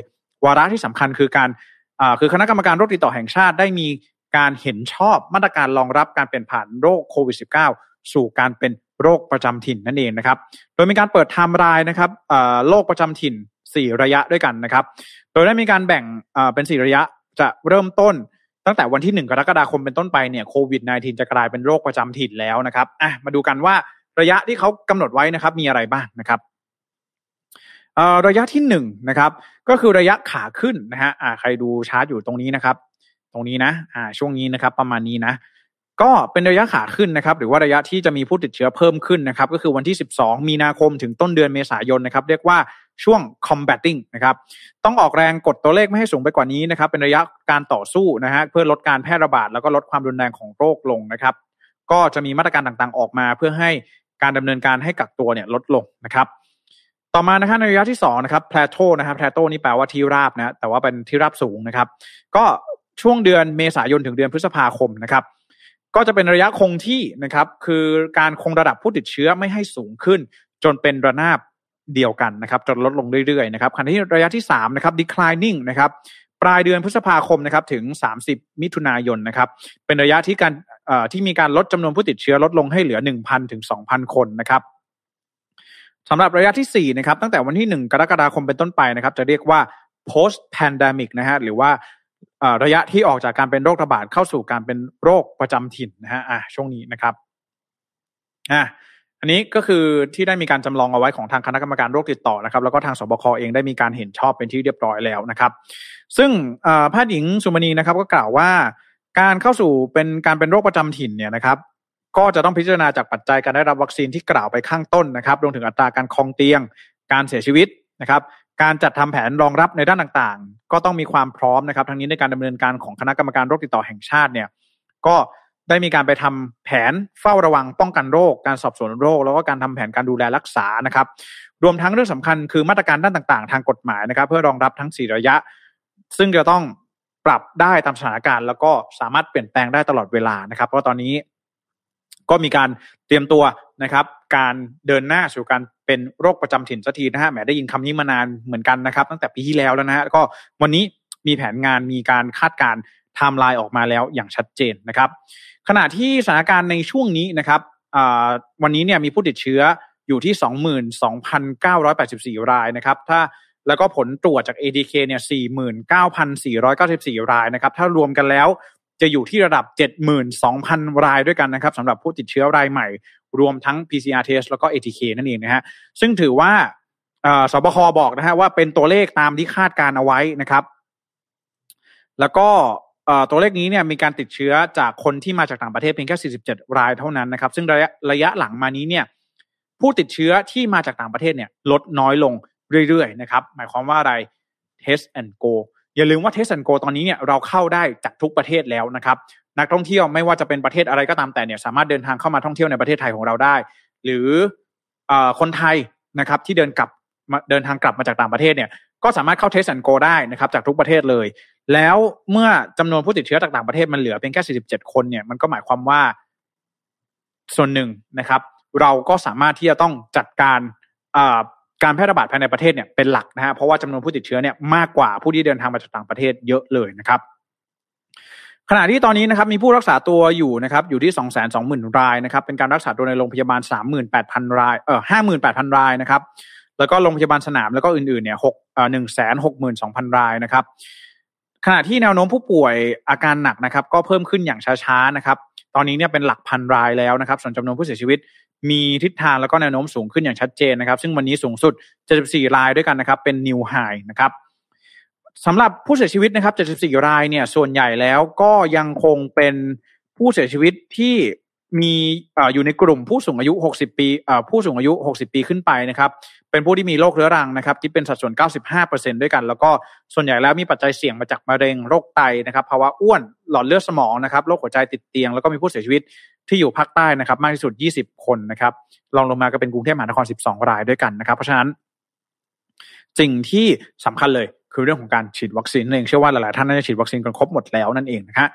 S1: วาระที่สำคัญคือการคือคณะกรรมการโรคติดต่อแห่งชาติได้มี การเห็นชอบมาตรการรองรับการเปลี่ยนผ่านโรคโควิด -19 สู่การเป็นโรคประจำถิ่นนั่นเองนะครับ โดยมีการเปิดไทม์ไลน์นะครับโรคประจำถิ่น 4 ระยะด้วยกันนะครับ โดยได้มีการแบ่งเป็น 4 ระยะจะเริ่มต้นตั้งแต่วันที่ 1 กรกฎาคมเป็นต้นไปเนี่ยโควิด -19 จะกลายเป็นโรคประจำถิ่นแล้วนะครับอะมาดูกันว่าระยะที่เขากำหนดไว้นะครับ มีอะไรบ้างนะครับระยะที่หนึ่งนะครับก็คือระยะขาขึ้นนะฮะใครดูชาร์ตอยู่ตรงนี้นะครับ ตรงนี้นะอ่าช่วงนี้นะครับ ประมาณนี้นะ ก็เป็นระยะขาขึ้นนะครับ หรือว่าระยะที่จะมีผู้ติดเชื้อเพิ่มขึ้นนะครับ ก็คือวันที่ 12 มีนาคมถึงต้นเดือนเมษายนนะครับ เรียกว่าช่วง combating นะครับ ต้องออกแรงกดตัวเลขไม่ให้สูงไปกว่านี้นะครับ เป็นระยะการต่อสู้นะฮะเพื่อลดการแพร่ระบาดแล้วก็ลดความรุนแรงของโรคลงนะครับ ก็จะมีมาตรการต่างๆออกมา เพื่อให้การดำเนินการให้กักตัวเนี่ยลดลงนะครับ ต่อมานะครับในระยะที่2นะครับ plateau นะครับ plateau นี่แปลว่าที่ราบนะแต่ว่าเป็นที่ราบสูงนะครับ ก็ ช่วงเดือนเมษายนถึงเดือนพฤษภาคมนะครับ ก็จะเป็นระยะคงที่นะครับ คือการคงระดับผู้ติดเชื้อไม่ให้สูงขึ้น จนเป็นระนาบเดียวกันนะครับจนลดลงเรื่อยๆนะครับขณะที่ระยะที่3นะครับ declining นะครับปลายเดือนพฤษภาคมนะครับถึง 30 มิถุนายนนะครับ เป็นระยะที่การที่มีการลดจำนวนผู้ติดเชื้อลดลงให้เหลือ 1,000 ถึง 2,000 คนนะครับสำหรับระยะที่4นะครับตั้งแต่วันที่ 1 กรกฎาคมเป็นต้นไปนะครับ จะเรียกว่า post pandemic นะฮะหรือว่า ระยะที่ออกจากการเป็นโรคระบาดเข้าสู่การเป็นโรคประจำถิ่นนะฮะอะช่วงนี้นะครับอะอันนี้ก็คือที่ได้มีการจำลองเอาไว้ของทางคณะกรรมการโรคติดต่อนะครับ แล้วก็ทางสบคเองได้มีการเห็นชอบเป็นที่เรียบร้อยแล้วนะครับ ซึ่งแพทย์หญิงสุมณีนะครับ ก็กล่าวว่าการเข้าสู่เป็นการเป็นโรคประจำถิ่นเนี่ยนะครับ ก็จะต้องพิจารณาจากปัจจัยการได้รับวัคซีนที่กล่าวไปข้างต้นนะครับรวมถึงอัตราการคลองเตียง การเสียชีวิตนะครับ การจัดทำแผนรองรับในด้านต่างๆ ก็ต้องมีความพร้อมนะครับ ทั้งนี้ในการดำเนินการของคณะกรรมการโรคติดต่อแห่งชาติเนี่ยก็ได้มีการไปทำแผนเฝ้าระวังป้องกันโรค การสอบสวนโรค แล้วก็การทำแผนการดูแลรักษานะครับ รวมทั้งเรื่องสำคัญคือมาตรการด้านต่างๆ ทางกฎหมายนะครับ เพื่อรองรับทั้งสี่ระยะ ซึ่งจะต้องปรับได้ตามสถานการณ์ แล้วก็สามารถเปลี่ยนแปลงได้ตลอดเวลานะครับ เพราะตอนนี้ ก็มีการเตรียมตัวนะครับ การเดินหน้าสู่การเป็นโรคประจำถิ่นสักทีนะฮะแหมได้ยินคำนี้มานานเหมือนกันนะครับ ตั้งแต่ปีที่แล้วแล้วนะฮะก็วันนี้มีแผนงานมีการคาดการไทม์ไลน์ออกมาแล้วอย่างชัดเจนนะครับ ขณะที่สถานการณ์ในช่วงนี้นะครับวันนี้เนี่ยมีผู้ติดเชื้ออยู่ที่ 22,984 รายนะครับ ถ้าแล้วก็ผลตรวจจาก ADK เนี่ย 49,494 รายนะครับ ถ้ารวมกันแล้ว จะอยู่ที่ระดับ 72,000 รายด้วยกันนะครับสำหรับผู้ติดเชื้อรายใหม่ รวมทั้ง PCR test แล้วก็ ATK นั่นเองนะฮะซึ่งถือว่าศบค. บอกนะฮะว่าเป็นตัวเลขตามที่คาดการเอาไว้นะครับ แล้วก็ตัวเลขนี้เนี่ยมีการติดเชื้อจากคนที่มาจากต่างประเทศเพียงแค่ 47 รายเท่านั้นนะครับ ซึ่งระยะระยะหลังมานี้เนี่ยผู้ติดเชื้อที่มาจากต่างประเทศเนี่ยลดน้อยลงเรื่อยๆนะครับ หมายความว่าอะไร test and go อย่าลืมว่า test and go ตอนนี้เนี่ยเราเข้าได้จากทุกประเทศแล้วนะครับนักท่องเที่ยวไม่ว่าจะเป็นประเทศอะไรก็ตามแต่เนี่ยสามารถเดินทางเข้ามาท่องเที่ยวในประเทศไทยของเราได้ หรืออคนไทยนะครับที่เดินกลับเดินทางกลับมาจากต่างประเทศเนี่ยก็สามารถเข้าเทสแอนโกได้นะครับจากทุกประเทศเลย แล้วเมื่อจำนวนผู้ติดเชื้อจากต่างประเทศมันเหลือเพียงแค่ 47 คนเนี่ยมันก็หมายความว่าส่วนหนึ่งนะครับ เราก็สามารถที่จะต้องจัดการ การแพร่ระบาดภายในประเทศเนี่ยเป็นหลักนะฮะเพราะว่าจำนวนผู้ติดเชื้อเนี่ยมากกว่าผู้ที่เดินทางมาจากต่างประเทศเยอะเลยนะครับขณะที่ตอนนี้นะครับมีผู้รักษาตัวอยู่นะครับอยู่ที่สองแสนสองหมื่นรายนะครับเป็นการรักษาตัวในโรงพยาบาลสามหมื่นแปดพันรายเอ่อห้าหมื่นแปดพันรายนะครับแล้วก็โรงพยาบาลสนามแล้วก็อื่นๆเนี่ยหกเอ่อหนึ่งแสนหกหมื่นสองพันรายนะครับขณะที่แนวโน้มผู้ป่วยอาการหนักนะครับ ก็เพิ่มขึ้นอย่างช้าๆนะครับ ตอนนี้เนี่ยเป็นหลักพันรายแล้วนะครับ ส่วนจำนวนผู้เสียชีวิต มีทิศทางแล้วก็แนวโน้มสูงขึ้นอย่างชัดเจนนะครับ ซึ่งวันนี้สูงสุด 74 รายด้วยกันนะครับ เป็นนิวไฮนะครับสำหรับผู้เสียชีวิตนะครับ 74 รายเนี่ย ส่วนใหญ่แล้วก็ยังคงเป็นผู้เสียชีวิตที่มีอยู่ในกลุ่มผู้สูงอายุ 60 ปีผู้สูงอายุ 60 ปีขึ้นไปนะครับ เป็นผู้ที่มีโรคเรื้อรังนะครับที่เป็นสัดส่วน 95%ด้วยกัน แล้วก็ส่วนใหญ่แล้วมีปัจจัยเสี่ยงมาจากมะเร็งโรคไตนะครับภาวะอ้วนหลอดเลือดสมองนะครับโรคหัวใจติดเตียงแล้วก็มีผู้เสียชีวิต ที่อยู่ภาคใต้นะครับมากที่สุด 20 คนนะครับรองลงมาก็เป็นกรุงเทพมหานคร 12 รายด้วยกันนะครับ เพราะฉะนั้นสิ่งที่สำคัญเลยคือเรื่องของการฉีดวัคซีนเองเชื่อว่าหลายๆท่านน่าจะฉีดวัคซีนกันครบหมดแล้วนั่นเองนะฮะ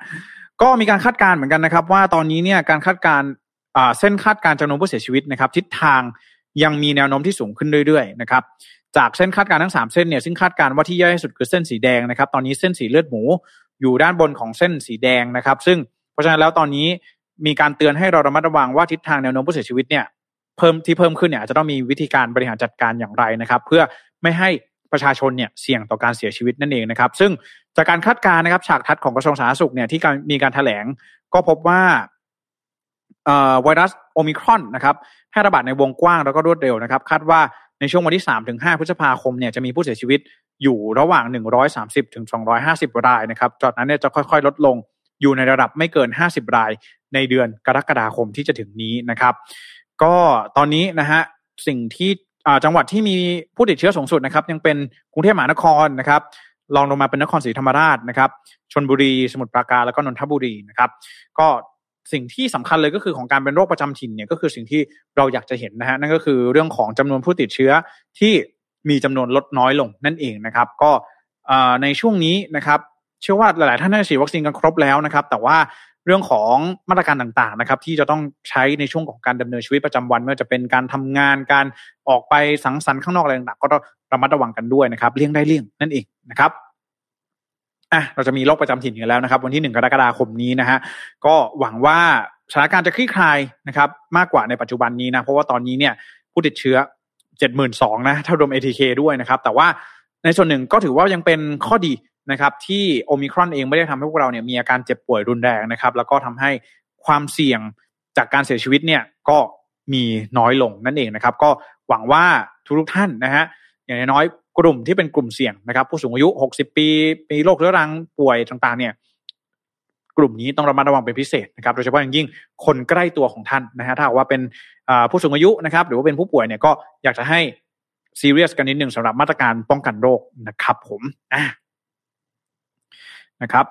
S1: ก็มีการคาดการณ์เหมือนกันนะครับ ว่าตอนนี้เนี่ยการคาดการณ์เส้นคาดการณ์จำนวนผู้เสียชีวิตนะครับ ทิศทางยังมีแนวโน้มที่สูงขึ้นเรื่อยๆนะครับจากเส้นคาดการณ์ทั้ง 3 เส้นเนี่ยซึ่งคาดการณ์ว่าที่ย่อยที่สุดคือเส้นสีแดงนะครับ ตอนนี้เส้นสีเลือดหมูอยู่ด้านบนของเส้นสีแดงนะครับ ซึ่งเพราะฉะนั้นแล้วตอนนี้ มีการเตือนให้เราระมัดระวังว่าทิศทางแนวโน้มผู้เสียชีวิตเนี่ยเพิ่มที่เพิ่มขึ้นเนี่ยจะต้องมีวิธีการบริหารจัดการอย่างไรนะครับ เพื่อไม่ให้ประชาชนเนี่ยเสี่ยงต่อการเสียชีวิตนั่นเองนะครับ ซึ่งจากการคาดการณ์นะครับ ฉากทัดของกระทรวงสาธารณสุขเนี่ยที่มีการแถลง ก็พบว่าไวรัสโอมิครอนนะครับแพร่ระบาดในวงกว้างแล้วก็รวดเร็วนะครับ คาดว่าในช่วงวันที่3ถึง5พฤษภาคมเนี่ยจะมีผู้เสียชีวิตอยู่ระหว่าง 130ถึง250 รายนะครับจากนั้นเนี่ยจะค่อยๆ ลดลงอยู่ในระดับไม่เกิน 50 ราย ในเดือนกรกฎาคมที่จะถึงนี้นะครับ ก็ตอนนี้นะฮะสิ่งที่จังหวัดที่มีผู้ติดเชื้อสูงสุดนะครับ ยังเป็นกรุงเทพมหานครนะครับลองลงมาเป็นนครศรีธรรมราชนะครับชนบุรี สมุทรปราการแล้วก็นนทบุรีนะครับ ก็สิ่งที่สำคัญเลยก็คือของการเป็นโรคประจำถิ่นเนี่ยก็คือสิ่งที่เราอยากจะเห็นนะฮะนั่นก็คือเรื่องของจำนวนผู้ติดเชื้อที่มีจำนวนลดน้อยลงนั่นเองนะครับ ก็ในช่วงนี้นะครับ เชื่อว่าหลาย ๆ ท่านได้ฉีดวัคซีนกันครบแล้วนะครับ แต่ว่า เรื่องของมาตรการต่างๆนะครับ ที่จะต้องใช้ในช่วงของการดำเนินชีวิตประจำวันไม่ว่าจะเป็นการทำงานการออกไปสังสรรค์ข้างนอกอะไรต่างๆ ก็ต้องระมัดระวังกันด้วยนะครับ เลี่ยงได้เลี่ยงนั่นเองนะครับอะเราจะมีโรคประจำถิ่นกันแล้วนะครับ วันที่หนึ่งกรกฎาคมนี้นะฮะก็หวังว่าสถานการณ์จะคลี่คลายนะครับ มากกว่าในปัจจุบันนี้นะเพราะว่าตอนนี้เนี่ยผู้ติดเชื้อเจ็ดหมื่นสองนะถ้ารวม ATK ด้วยนะครับ แต่ว่าในส่วนหนึ่งก็ถือว่ายังเป็นข้อดี นะครับที่โอมิครอนเองไม่ได้ทำให้พวกเราเนี่ยมีอาการเจ็บป่วยรุนแรงนะครับ แล้วก็ทำให้ความเสี่ยงจากการเสียชีวิตเนี่ยก็มีน้อยลงนั่นเองนะครับ ก็หวังว่าทุกท่านนะฮะอย่างน้อยกลุ่มที่เป็นกลุ่มเสี่ยงนะครับ ผู้สูงอายุ 60 ปีมีโรคเรื้อรังป่วยต่างๆ เนี่ย กลุ่มนี้ต้องระมัดระวังเป็นพิเศษนะครับ โดยเฉพาะอย่างยิ่งคนใกล้ตัวของท่านนะฮะถ้าว่าเป็นผู้สูงอายุนะครับ หรือว่าเป็นผู้ป่วยเนี่ยก็อยากจะให้ซีเรียสกันนิดหนึ่งสำหรับมาตรการป้องกันโรคนะครับ ผมอะ นะครับ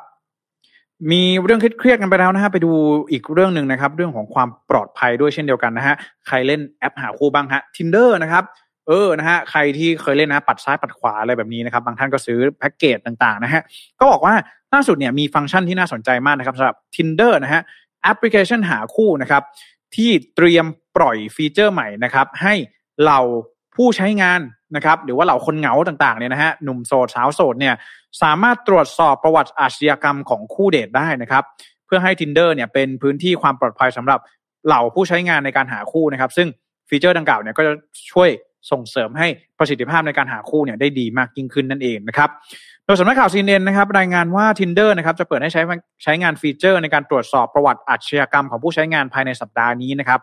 S1: มีเรื่องเครียดกันไปแล้วนะฮะไปดูอีกเรื่องหนึ่งนะครับ เรื่องของความปลอดภัยด้วยเช่นเดียวกันนะฮะใครเล่นแอปหาคู่บ้างฮะ tinder นะครับเออ นะฮะ ใครที่เคยเล่นนะ ปัดซ้ายปัดขวาอะไรแบบนี้นะครับ บางท่านก็ซื้อแพ็กเกจต่างๆ นะฮะ ก็บอกว่าล่าสุดเนี่ยมีฟังก์ชันที่น่าสนใจมากนะครับสำหรับ Tinder นะฮะ แอปพลิเคชันหาคู่นะครับ ที่เตรียมปล่อยฟีเจอร์ใหม่นะครับ ให้เหล่า ผู้ใช้งานนะครับหรือว่าเหล่าคนเหงาต่างๆเนี่ยนะฮะหนุ่มโสดสาวโสดเนี่ยสามารถตรวจสอบประวัติอาชญากรรมของคู่เดทได้นะครับ เพื่อให้ Tinder เนี่ยเป็นพื้นที่ความปลอดภัยสำหรับเหล่าผู้ใช้งานในการหาคู่นะครับ ซึ่งฟีเจอร์ดังกล่าวเนี่ยก็จะช่วยส่งเสริมให้ประสิทธิภาพในการหาคู่เนี่ยได้ดีมากยิ่งขึ้นนั่นเองนะครับ โดยสำนักข่าวซีเนนนะครับรายงานว่า Tinder นะครับจะเปิดให้ใช้ใช้งานฟีเจอร์ในการตรวจสอบประวัติอาชญากรรมของผู้ใช้งานภายในสัปดาห์นี้นะครับ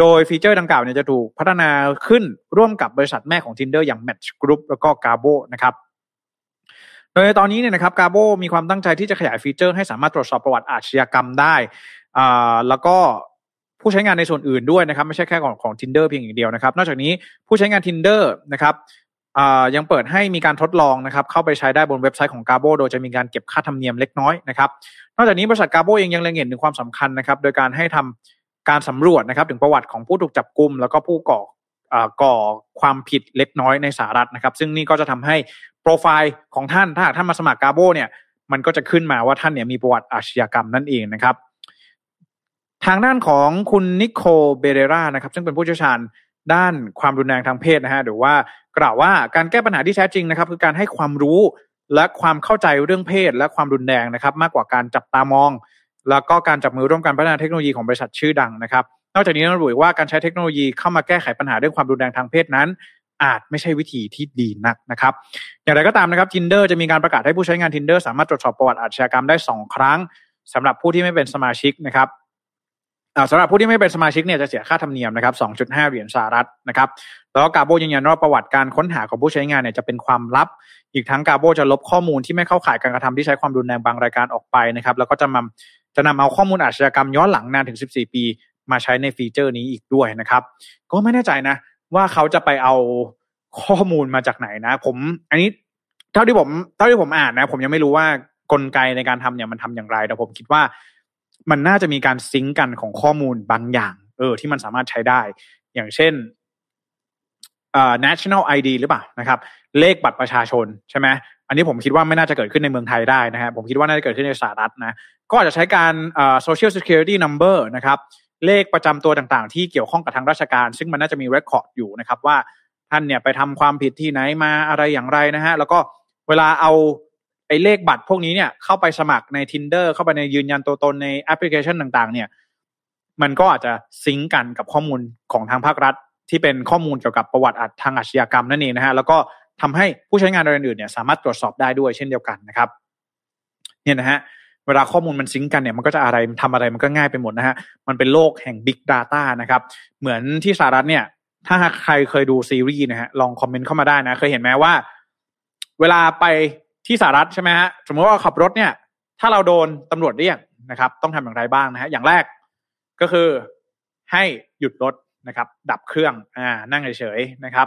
S1: โดยฟีเจอร์ดังกล่าวเนี่ยจะถูกพัฒนาขึ้นร่วมกับบริษัทแม่ของ Tinder อย่าง Match Group แล้วก็ Gabo นะครับโดยตอนนี้เนี่ยนะครับ Gabo มีความตั้งใจที่จะขยายฟีเจอร์ให้สามารถตรวจสอบประวัติอาชญากรรมได้อ่าแล้วก็ผู้ใช้งานในส่วนอื่นด้วยนะครับ ไม่ใช่แค่ของของ tinder เพียงอย่างเดียวนะครับ นอกจากนี้ผู้ใช้งาน tinder นะครับยังเปิดให้มีการทดลองนะครับ เข้าไปใช้ได้บนเว็บไซต์ของ Gabo โดยจะมีการเก็บค่าธรรมเนียมเล็กน้อยนะครับ นอกจากนี้บริษัท Gabo เองยังเล็งเห็นถึงความสำคัญนะครับ โดยการให้ทำ การสำรวจนะครับถึงประวัติของผู้ถูกจับกลุ่มแล้วก็ผู้ก่อก่อความผิดเล็กน้อยในสหรัฐนะครับ ซึ่งนี่ก็จะทำให้โปรไฟล์ของท่านถ้าท่านมาสมัคร Gabo เนี่ยมันก็จะขึ้นมาว่าท่านเนี่ยมีประวัติอาชญากรรมนั่นเองนะครับ ทางด้านของคุณนิโคเบเรรานะครับ ซึ่งเป็นผู้เชี่ยวชาญด้านความรุนแรงทางเพศนะฮะหรือว่ากล่าวว่าการแก้ปัญหาที่แท้จริงนะครับ คือการให้ความรู้และความเข้าใจเรื่องเพศและความรุนแรงนะครับ มากกว่าการจับตามอง แล้วก็การจับมือร่วมกันพัฒนาเทคโนโลยีของบริษัทชื่อดังนะครับ นอกจากนี้ระบุว่าการใช้เทคโนโลยีเข้ามาแก้ไขปัญหาเรื่องความรุนแรงทางเพศนั้น อาจไม่ใช่วิธีที่ดีนักนะครับ อย่างไรก็ตามนะครับ Tinder จะมีการประกาศให้ผู้ใช้งาน Tinder สามารถตรวจสอบประวัติอาชญากรรมได้ 2 ครั้งสำหรับผู้ที่ไม่เป็นสมาชิกนะครับสำหรับผู้ที่ไม่เป็นสมาชิกเนี่ยจะเสียค่าธรรมเนียมนะครับ 2.5 เหรียญสหรัฐนะครับ แล้วกาโบยืนยันว่าประวัติการค้นหาของผู้ใช้งานเนี่ยจะเป็นความลับ อีกทั้งกาโบจะลบข้อมูลที่ไม่เข้าข่ายการกระทำที่ใช้ความรุนแรงบางรายการออกไปนะครับ แล้วก็จะนำ จะนำเอาข้อมูลอาชญากรรมย้อนหลังนานถึง 14 ปี มาใช้ในฟีเจอร์นี้อีกด้วยนะครับ ก็ไม่แน่ใจนะ ว่าเขาจะไปเอาข้อมูลมาจากไหนนะ ผม อันนี้เท่าที่ผมเท่าที่ผมอ่านนะ ผมยังไม่รู้ว่ากลไกในการทำเนี่ยมันทำอย่างไร แต่ผมคิดว่ามันน่าจะมีการซิงก์กันของข้อมูลบางอย่าง เออ ที่มันสามารถใช้ได้ อย่างเช่นอ่า national ID หรือเปล่านะครับ เลขบัตรประชาชนใช่ไหม อันนี้ผมคิดว่าไม่น่าจะเกิดขึ้นในเมืองไทยได้นะฮะผมคิดว่าน่าจะเกิดขึ้นในสหรัฐนะก็อาจจะใช้การ social security number นะครับเลขประจำตัวต่างๆ ที่เกี่ยวข้องกับทางราชการ ซึ่งมันน่าจะมี record อยู่นะครับว่าท่านเนี่ยไปทำความผิดที่ไหนมาอะไรอย่างไรนะฮะแล้วก็เวลาเอาไอ้เลขบัตรพวกนี้เนี่ยเข้าไปสมัครใน tinder เข้าไปในยืนยันตัวตนในแอปพลิเคชันต่าง ๆ เนี่ย มันก็อาจจะซิงก์กันกับข้อมูลของทางภาครัฐ ที่เป็นข้อมูลเกี่ยวกับประวัติทางอาชญากรรมนั่นเองนะฮะแล้วก็ ทำให้ผู้ใช้งานรายอื่นเนี่ยสามารถตรวจสอบได้ด้วยเช่นเดียวกันนะครับเนี่ยนะฮะเวลาข้อมูลมันซิงก์กันเนี่ยมันก็จะอะไรทำอะไรมันก็ง่ายไปหมดนะฮะมันเป็นโลกแห่ง Big Data นะครับเหมือนที่สหรัฐเนี่ยถ้าใครเคยดูซีรีส์นะฮะลองคอมเมนต์เข้ามาได้นะ เคยเห็นไหมว่า เวลาไปที่สหรัฐใช่ไหมฮะสมมติว่าขับรถเนี่ย ถ้าเราโดนตำรวจเรียกนะครับ ต้องทำอย่างไรบ้างนะฮะอย่างแรกก็คือให้หยุดรถนะครับ ดับเครื่องอ่านั่งเฉยๆนะครับ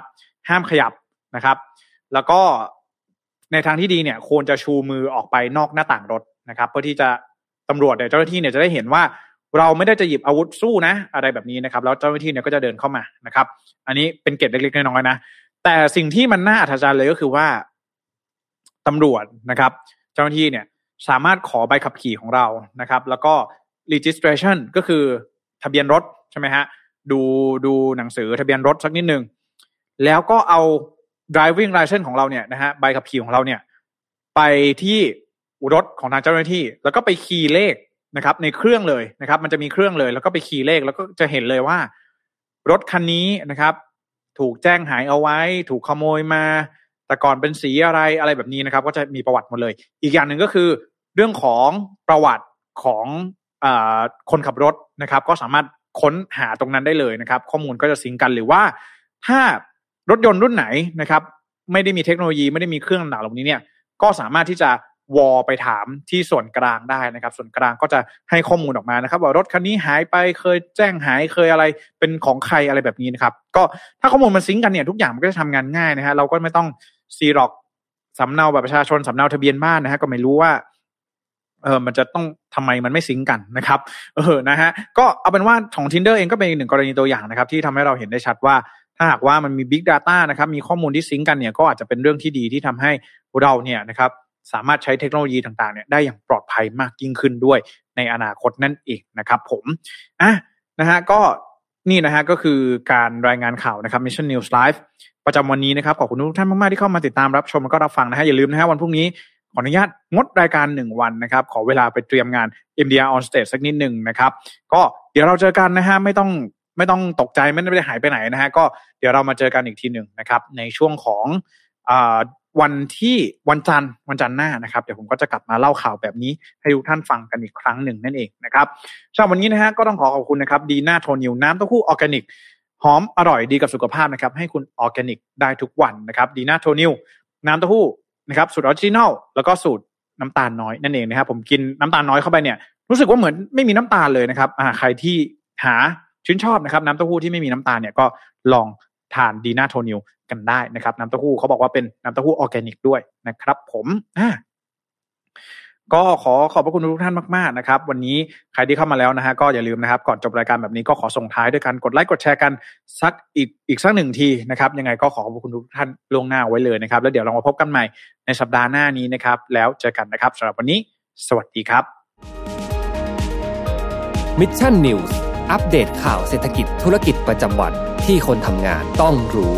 S1: ห้ามขยับ นะครับ แล้วก็ในทางที่ดีเนี่ยควรจะชูมือออกไปนอกหน้าต่างรถนะครับ เพื่อที่จะตำรวจเนี่ยเจ้าหน้าที่เนี่ยจะได้เห็นว่าเราไม่ได้จะหยิบอาวุธสู้นะ อะไรแบบนี้นะครับ แล้วเจ้าหน้าที่เนี่ยก็จะเดินเข้ามานะครับ อันนี้เป็นเกร็ดเล็กๆน้อยๆนะแต่สิ่งที่มันน่าอัศจรรย์เลยก็คือว่าตำรวจนะครับ เจ้าหน้าที่เนี่ยสามารถขอใบขับขี่ของเรานะครับ แล้วก็ registration ก็คือทะเบียนรถใช่ไหมฮะดูดูหนังสือทะเบียนรถสักนิดหนึ่งแล้วก็เอา driving license ของเราเนี่ยนะฮะใบขับขี่ของเราเนี่ย ไปที่รถของทางเจ้าหน้าที่ แล้วก็ไปคีย์เลขนะครับ ในเครื่องเลยนะครับ มันจะมีเครื่องเลย แล้วก็ไปคีย์เลขแล้วก็จะเห็นเลยว่า รถคันนี้นะครับ ถูกแจ้งหายเอาไว้ ถูกขโมยมา แต่ก่อนเป็นสีอะไรอะไรแบบนี้นะครับ ก็จะมีประวัติหมดเลย อีกอย่างหนึ่งก็คือ เรื่องของประวัติของอคนขับรถนะครับ ก็สามารถค้นหาตรงนั้นได้เลยนะครับ ข้อมูลก็จะสิงกันหรือว่าถ้า รถยนต์รุ่นไหนนะครับ ไม่ได้มีเทคโนโลยีไม่ได้มีเครื่องต่างเหล่านี้เนี่ยก็สามารถที่จะวอไปถามที่ส่วนกลางได้นะครับ ส่วนกลางก็จะให้ข้อมูลออกมานะครับ ว่ารถคันนี้หายไปเคยแจ้งหายเคยอะไรเป็นของใครอะไรแบบนี้นะครับ ก็ถ้าข้อมูลมันซิงกันเนี่ยทุกอย่างมันก็จะทำงานง่ายนะฮะเราก็ไม่ต้องซีร็อกสำเนาแบบประชาชนสำเนาทะเบียนบ้านนะฮะก็ไม่รู้ว่าเออมันจะต้องทำไมมันไม่ซิงกันนะครับ เออนะฮะก็เอาเป็นว่าของ tinder เองก็เป็นหนึ่งกรณีตัวอย่างนะครับ ที่ทำให้เราเห็นได้ชัดว่า ถ้าหากว่ามันมี Big Data นะครับมีข้อมูลที่ซิงกันเนี่ยก็อาจจะเป็นเรื่องที่ดีที่ทำให้เราเนี่ยนะครับสามารถใช้เทคโนโลยีต่างๆเนี่ยได้อย่างปลอดภัยมากยิ่งขึ้นด้วยในอนาคตนั่นเองนะครับ ผมอะนะฮะก็นี่นะฮะก็คือการรายงานข่าวนะครับ Mission News Live ประจำวันนี้นะครับขอบคุณทุกท่านมาก ๆ ที่เข้ามาติดตามรับชมแล้วก็รับฟังนะฮะอย่าลืมนะฮะวันพรุ่งนี้ขออนุญาตงดรายการหนึ่งวันนะครับ ขอเวลาไปเตรียมงาน MDR on stage สักนิดหนึ่งนะครับ ก็เดี๋ยวเราเจอกันนะฮะไม่ต้อง ไม่ต้องตกใจไม่ได้หายไปไหนนะฮะก็เดี๋ยวเรามาเจอกันอีกทีหนึ่งนะครับ ในช่วงของอวันที่วันจันทร์วันจันทร์หน้านะครับเดี๋ยวผมก็จะกลับมาเล่าข่าวแบบนี้ให้ทุกท่านฟังกันอีกครั้งหนึ่งนั่นเองนะครับสำหรับวันนี้นะฮะก็ต้องขอขอบคุณนะครับดีน่าโทนิวน้ำเต้าหู้ออร์แกนิกหอมอร่อยดีกับสุขภาพนะครับให้คุณออร์แกนิกได้ทุกวันนะครับดีน่าโทนิวน้ำเต้าหู้นะครับสูตร original แล้วก็สูตรน้ำตาลน้อยนั่นเองนะครับผมกินน้ำตาลน้อยเข้าไปเนี่ยรู้สึกว่าเหมือนไม่มีน้ำตาลเลยนะครับอ่าใครที่หา ชื่นชอบนะครับน้ำเต้าหู้ที่ไม่มีน้ำตาลเนี่ยก็ลองทานดีน่าโทนิวกันได้นะครับน้ำเต้าหู้เขาบอกว่าเป็นน้ำเต้าหู้ออร์แกนิกด้วยนะครับ ผมอ่าก็ขอขอบพระคุณทุกท่านมากๆนะครับ วันนี้ใครที่เข้ามาแล้วนะฮะก็อย่าลืมนะครับ ก่อนจบรายการแบบนี้ก็ขอส่งท้ายด้วยการกดไลค์กดแชร์กันสักอีกอีกสักหนึ่งทีนะครับ ยังไงก็ขอขอบคุณทุกท่านล่วงหน้าไว้เลยนะครับ แล้วเดี๋ยวเรามาพบกันใหม่ในสัปดาห์หน้านี้นะครับ แล้วเจอกันนะครับสำหรับวันนี้ สวัสดีครับ
S2: Mission News อัปเดตข่าวเศรษฐกิจธุรกิจประจำวันที่คนทำงานต้องรู้